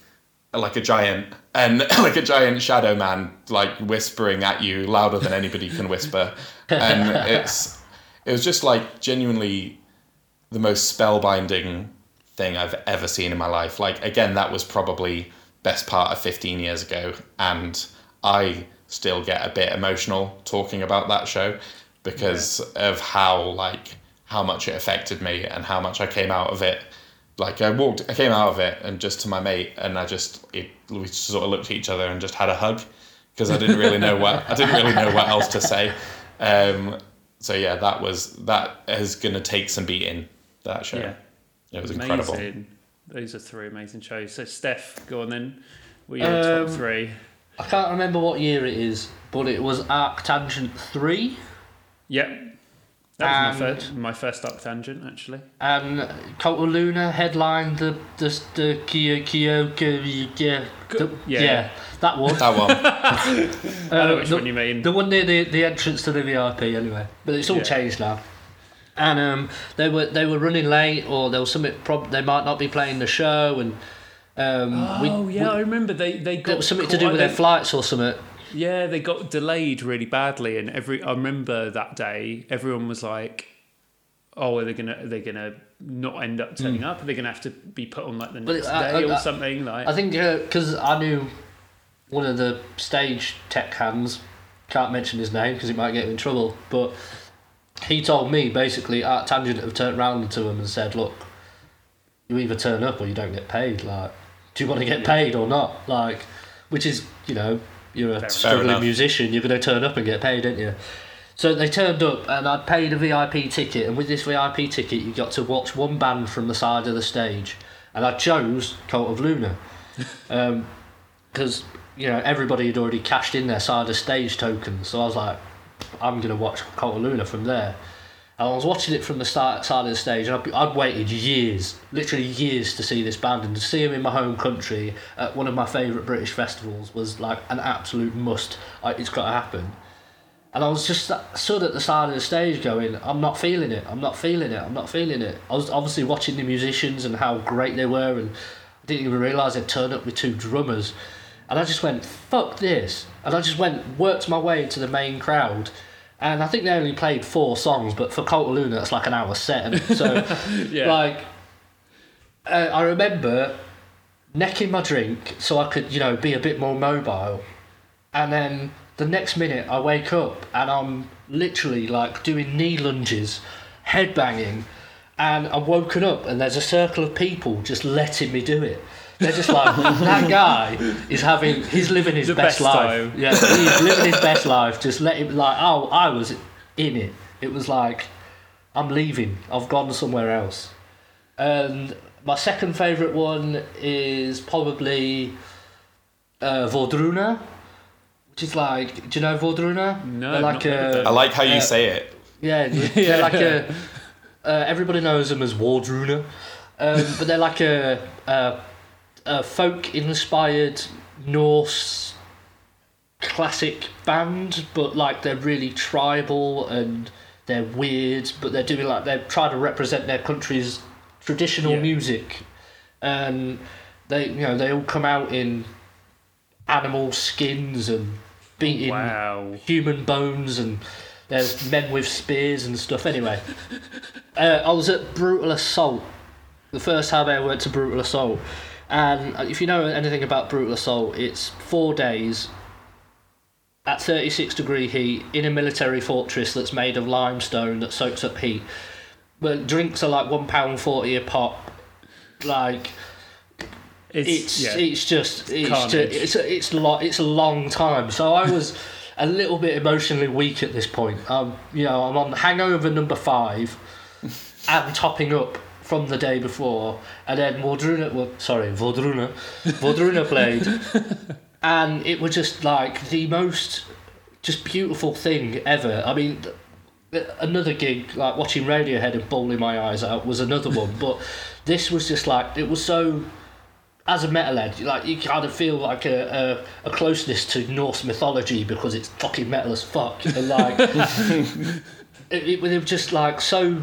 like a giant and like a giant shadow man like whispering at you louder than anybody can whisper. And it's it was just like genuinely the most spellbinding thing I've ever seen in my life. Like again, that was probably best part of 15 years ago, and I still get a bit emotional talking about that show because of how like how much it affected me and how much I came out of it. Like I walked, I came out of it, and just to my mate, and I just it, we sort of looked at each other and just had a hug because I didn't really know what I didn't really know what else to say. Um, so yeah, that was that is gonna take some beating. That show. Yeah. It was incredible. amazing. Those are three amazing shows. So Steph, go on then. What are your Um, top three? I can't remember what year it is, but it was Arctangent 3 Yep. That was my and- first, my first Arctangent, actually. and Cult of Luna headlined the the the Kyo Kyo Kyo yeah, the, Yeah. yeah that one. That one. I know Uh, which the, one you mean. The one near the, the entrance to the VIP anyway. But it's all Yeah. changed now. And um, they were they were running late, or there was something. Prob- they might not be playing the show, and um, we, oh yeah, I remember they they got was something to do with their flights or something. Yeah, they got delayed really badly, and every I remember that day, everyone was like, "Oh, are they gonna are they gonna not end up turning up? Are they gonna have to be put on like the next I- day I- or I- something?" Like, I think because I knew one of the stage tech hands, can't mention his name because it might get him in trouble, but he told me basically Arctangent have turned round to him and said, "Look, you either turn up or you don't get paid. Like, do you want to get paid or not? Like, which is you know you're a Fair struggling enough. musician, you're going to turn up and get paid, aren't you?" So they turned up and I'd paid a VIP ticket, and with this VIP ticket, you got to watch one band from the side of the stage, and I chose Cult of Luna, um, because you know everybody had already cashed in their side of stage tokens, so I was like, I'm gonna watch Cult of Luna from there. And I was watching it from the start side of the stage, and I'd, I'd waited years, literally years, to see this band, and to see them in my home country at one of my favourite British festivals was like an absolute must. It's got to happen. And I was just stood at the side of the stage going, I'm not feeling it, I'm not feeling it, I'm not feeling it. I was obviously watching the musicians and how great they were, and I didn't even realise they'd turned up with two drummers. And I just went, fuck this. And I just went, worked my way into the main crowd. And I think they only played four songs, but for Cult Luna, that's like an hour set. So, Yeah. like, uh, I remember necking my drink so I could, you know, be a bit more mobile. And then the next minute I wake up and I'm literally like doing knee lunges, head banging, and I'm woken up and there's a circle of people just letting me do it. They're just like, that guy is having, he's living his The best, best life. Yeah, he's living his best life. Just let him, like, oh, I was in it. It was like, I'm leaving. I've gone somewhere else. And my second favourite one is probably uh, Vodruna, which is like, do you know Vodruna? No, They're like heard of a, them. I like how you Uh, say it. yeah, they're like a. Uh, everybody knows them as Wardruna, um, but they're like a, a, a folk-inspired Norse classic band, but like they're really tribal and they're weird, but they're doing like they're trying to represent their country's traditional Yeah. music, and they you know they all come out in animal skins and beating Wow. human bones and there's men with spears and stuff. Anyway, uh, I was at Brutal Assault the first time I ever went to Brutal Assault, and if you know anything about Brutal Assault, it's four days at 36 degree heat in a military fortress that's made of limestone that soaks up heat. But drinks are like one pound forty a pop. Like It's, it's yeah. it's just it's Carnage. just, it's a, it's a lot it's a long time. So I was a little bit emotionally weak at this point. Um, you know, I'm on hangover number five, and topping up from the day before, and then Vodruna, well, sorry, Vodruna, Vodruna played, and it was just like the most just beautiful thing ever. I mean. Another gig, like watching Radiohead and bawling my eyes out, was another one. But this was just like it was so as a metalhead, like you kind of feel like a, a, a closeness to Norse mythology because it's fucking metal as fuck, and like it, it, it was just like so.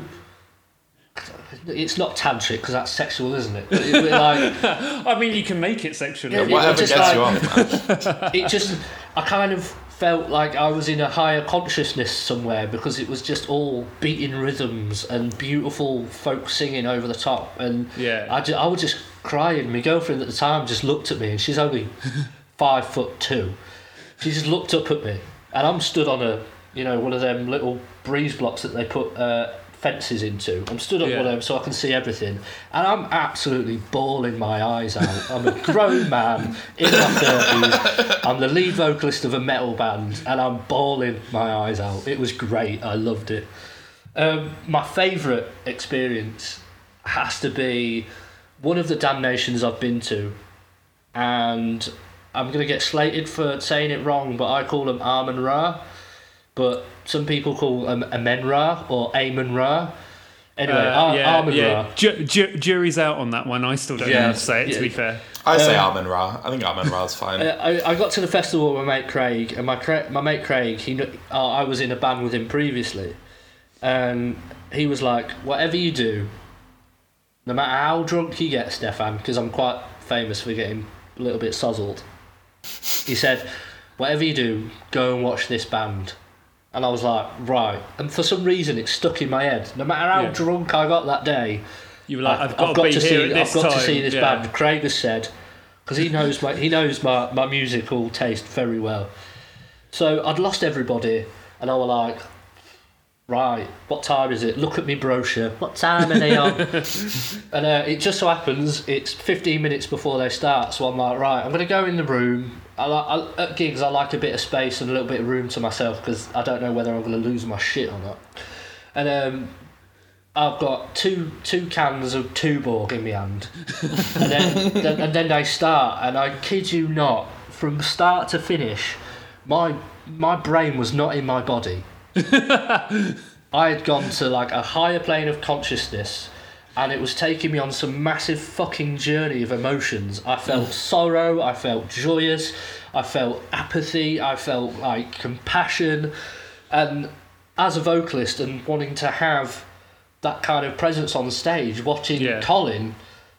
It's not tantric because that's sexual, isn't it? It, like I mean, you can make it sexual. Yeah, if you what- Whatever gets like- you off, man. it just, I kind of felt like I was in a higher consciousness somewhere because it was just all beating rhythms and beautiful folk singing over the top, and Yeah. I, ju- I was just crying. My girlfriend at the time just looked at me, and she's only five foot two. She just looked up at me, and I'm stood on a, you know, one of them little breeze blocks that they put uh, fences into. I'm stood up Yeah. one of them so I can see everything, and I'm absolutely bawling my eyes out. I'm a grown man in my thirties. I'm the lead vocalist of a metal band, and I'm bawling my eyes out. It was great. I loved it. Um, my favourite experience has to be one of the damnations I've been to, and I'm gonna get slated for saying it wrong, but I call them Armin Ra, but some people call them Amen Ra or Amen Ra. Anyway, Uh, Ar- yeah, Armin yeah. Ra. Ju- ju- jury's out on that one. I still don't know how to say it. To be fair, I say Um, Armin Ra. I think Armin Ra's fine. Uh, I, I got to the festival with my mate Craig, and my Cra- my mate Craig, he kn- uh, I was in a band with him previously, and he was like, "Whatever you do, no matter how drunk you get, Stefan, because I'm quite famous for getting a little bit sozzled." He said, "Whatever you do, go and watch this band." And I was like, right. And for some reason, it stuck in my head. No matter how Yeah. drunk I got that day, you were like, I've, got, to be to here see. I've got time. to see this yeah. band. Craig has said because he knows my he knows my, my musical taste very well. So I'd lost everybody, and I was like, right, what time is it? Look at me brochure. What time are they on? and uh, it just so happens it's 15 minutes before they start. So I'm like, right, I'm gonna go in the room. I like I, at gigs. I like a bit of space and a little bit of room to myself because I don't know whether I'm gonna lose my shit or not. And um, I've got two two cans of Tuborg in my hand, and then, then and then they start, and I kid you not, from start to finish, my my brain was not in my body. I had gone to like a higher plane of consciousness, and it was taking me on some massive fucking journey of emotions. I felt sorrow, I felt joyous, I felt apathy, I felt like compassion. And as a vocalist and wanting to have that kind of presence on stage, watching Yeah. Colin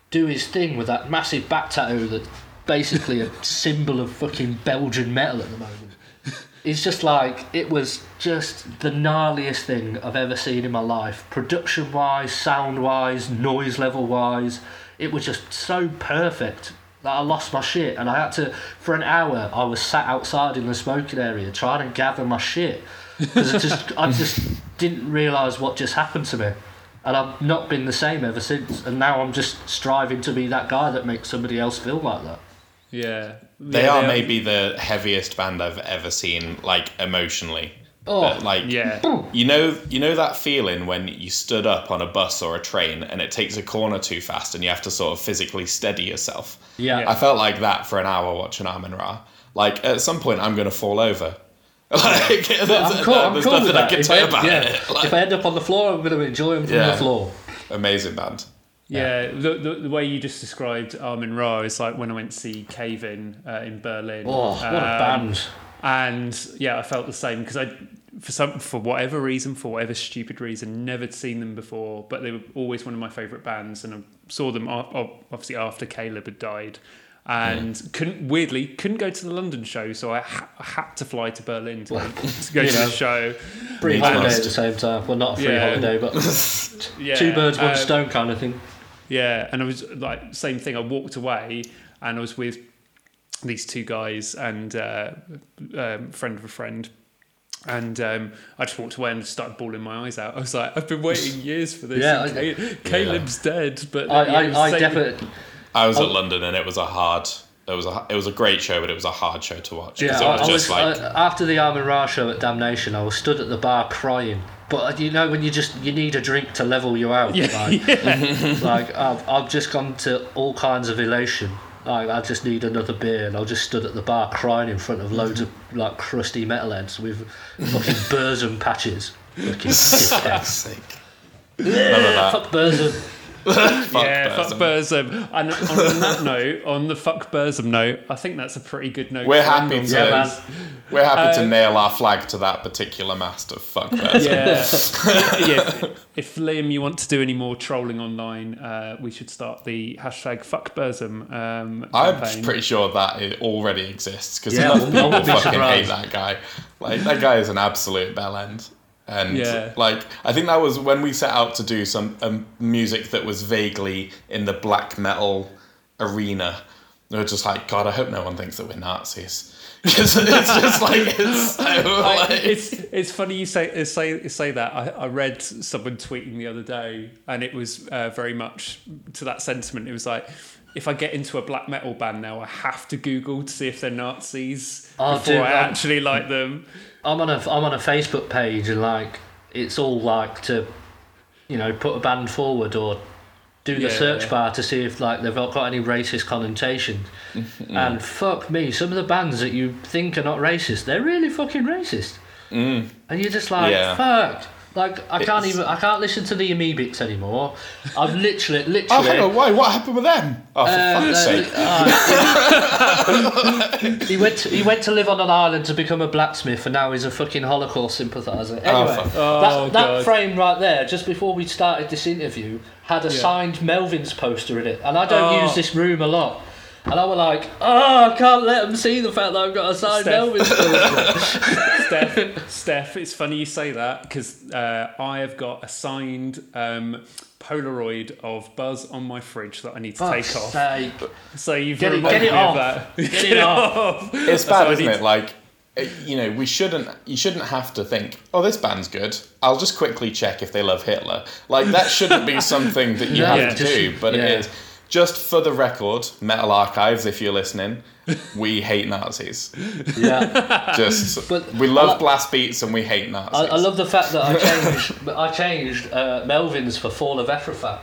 do his thing with that massive back tattoo that's basically a symbol of fucking Belgian metal at the moment. It's just like it was just the gnarliest thing I've ever seen in my life. Production wise, sound wise, noise level wise, it was just so perfect that I lost my shit. And I had to, for an hour, I was sat outside in the smoking area trying to gather my shit because I just, I just didn't realise what just happened to me. And I've not been the same ever since. And now I'm just striving to be that guy that makes somebody else feel like that. Yeah. They Yeah, are maybe the heaviest band I've ever seen, like emotionally. Oh, But, like Yeah. you know, you know that feeling when you stood up on a bus or a train and it takes a corner too fast and you have to sort of physically steady yourself. yeah. I felt like that for an hour watching Amin Ra. Like at some point, I'm going to fall over. Like, there's, I'm cool, I'm there's cool nothing I can If say I, about yeah, it. Like, if I end up on the floor, I'm going to enjoy them from Yeah. the floor. amazing band. Yeah, the, the, the way you just described Armin Ra is like when I went to see Cave In uh, in Berlin. Oh, what a Um, band. And yeah, I felt the same because I, for some, for whatever reason, for whatever stupid reason, never seen them before. But they were always one of my favourite bands, and I saw them obviously after Caleb had died, and couldn't weirdly couldn't go to the London show, so I, ha- I had to fly to Berlin to, to go to know. the show. Free holiday at the same time. Well, not a free Yeah. holiday, but Yeah, two birds, one um, stone kind of thing. Yeah, and I was like, same thing. I walked away, and I was with these two guys and uh, um, friend of a friend, and um, I just walked away and started bawling my eyes out. I was like, I've been waiting years for this. Yeah, I- Ca- Caleb's dead, but I, yeah, was I, I definitely. I was at London and it was a hard. It was a it was a great show, but it was a hard show to watch Yeah, because I, it was I just was, like I- after the Armin Ra show at Damnation, I was stood at the bar crying. But uh, you know when you just you need a drink to level you out. Yeah, like, like I've, I've just gone to all kinds of elation. Like I just need another beer, and I just stood at the bar crying in front of loads of like crusty metalheads with fucking Burzum patches. Fucking fuck's dickheads. sake. None of that. Fuck yeah, Burzum. fuck Burzum. And on that note, on the fuck Burzum note, I think that's a pretty good note. We're to end happy to Yeah, man. we're happy to Um, nail our flag to that particular mast of fuck Burzum. yeah. yeah. If Liam, you want to do any more trolling online, uh, we should start the hashtag fuck Burzum um, I'm campaign. pretty sure that it already exists because Yeah, people fucking hate that guy. Like that guy is an absolute bellend. And Yeah. like I think that was when we set out to do some um, music that was vaguely in the black metal arena. We were just like, God, I hope no one thinks that we're Nazis. it's just like it's so I- it's it's funny you say say say that. I, I read someone tweeting the other day, and it was uh, very much to that sentiment. It was like, if I get into a black metal band now, I have to Google to see if they're Nazis Oh, before dude, I I'm- actually like them. I'm on a I'm on a Facebook page and like it's all like to, you know, put a band forward or do the Yeah. search bar to see if like they've got any racist connotations. and fuck me, some of the bands that you think are not racist, they're really fucking racist. Mm. And you're just like, Yeah. fuck. Like I can't It's- even I can't listen to the Amebix anymore. I've literally literally. Oh, literally hang on, why? What happened with them? Oh, for uh, fuck's sake! uh, he went to, he went to live on an island to become a blacksmith, and now he's a fucking Holocaust sympathiser. Anyway, fuck. Oh, that, that frame right there, just before we started this interview, had a signed Melvins poster in it, and I don't Oh. use this room a lot. And I was like, oh, I can't let them see the fact that I've got a signed Steph. Melvins poster. Steph, Steph, it's funny you say that because uh, I have got a signed um, Polaroid of Buzz on my fridge that I need to take Fuck's off. sake. So you've Get it- reminded get it me of that. Get it off. It's So bad, isn't it? Like, you know, we shouldn't. You shouldn't have to think, "Oh, this band's good." I'll just quickly check if they love Hitler. Like that shouldn't be something that you Yeah, have to do, but yeah. it is. Just for the record, Metal Archives, if you're listening, we hate Nazis. Yeah. Just But we love like- blast beats and we hate Nazis. I, I love the fact that I changed I changed uh, Melvin's for Fall of Efrafa.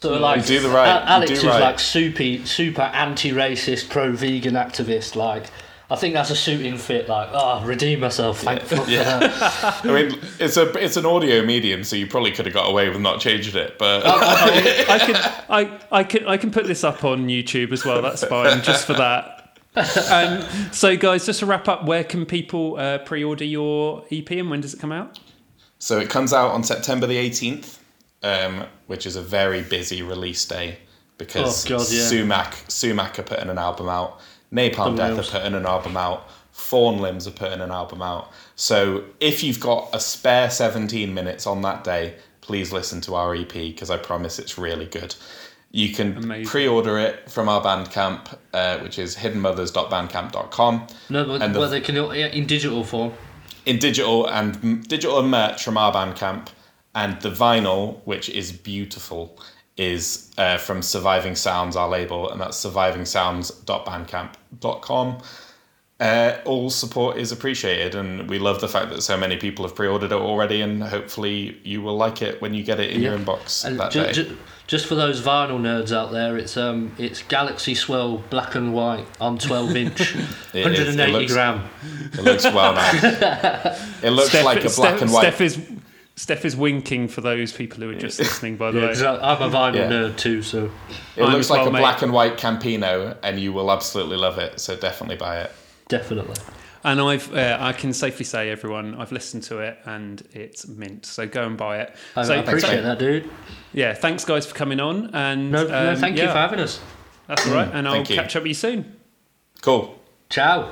So like do the right- Alex do is right. like super super anti-racist, pro-vegan activist. Like I think that's a shooting fit. Like oh, redeem myself. Thank fuck for that. I mean, it's a it's an audio medium, so you probably could have got away with not changing it. But I can I, I can I can put this up on YouTube as well. That's fine, just for that. um, so, guys, just to wrap up, where can people uh, pre-order your EP and when does it come out? So it comes out on September the 18th, um, which is a very busy release day because Oh, God, yeah. Sumac Sumac are putting an album out, Napalm Death are putting an album out, Fawn Limbs are putting an album out. So if you've got a spare 17 minutes on that day, please listen to our EP because I promise it's really good. You can Amazing. pre-order it from our Bandcamp, uh, which is hiddenmothers.bandcamp.com No, but And the- they can in digital form. in digital and digital and merch from our Bandcamp, and the vinyl, which is beautiful, is uh, from Surviving Sounds, our label, and that's survivingsounds.bandcamp.com. Uh, all support is appreciated, and we love the fact that so many people have pre-ordered it already, and hopefully you will like it when you get it in your inbox And that ju- day. ju- just for those vinyl nerds out there, it's um, it's Galaxy Swell black and white on 12 inch, 180 It looks- gram. It looks well nice. It looks Steph, like a black Steph, and white. Steph is Steph is winking for those people who are just listening. By the Yeah, way, 'cause I- I'm a vinyl Yeah. nerd too, so it I'm looks like well, a mate. black and white Campino, and you will absolutely love it. So definitely buy it. definitely. and I've uh, I can safely say, everyone, I've listened to it and it's mint. So go and buy it. I, so I appreciate mate. that, dude. yeah, thanks guys for coming on. And No, no um, thank you for having us. That's all right, and I'll catch up with you soon. Cool. Ciao.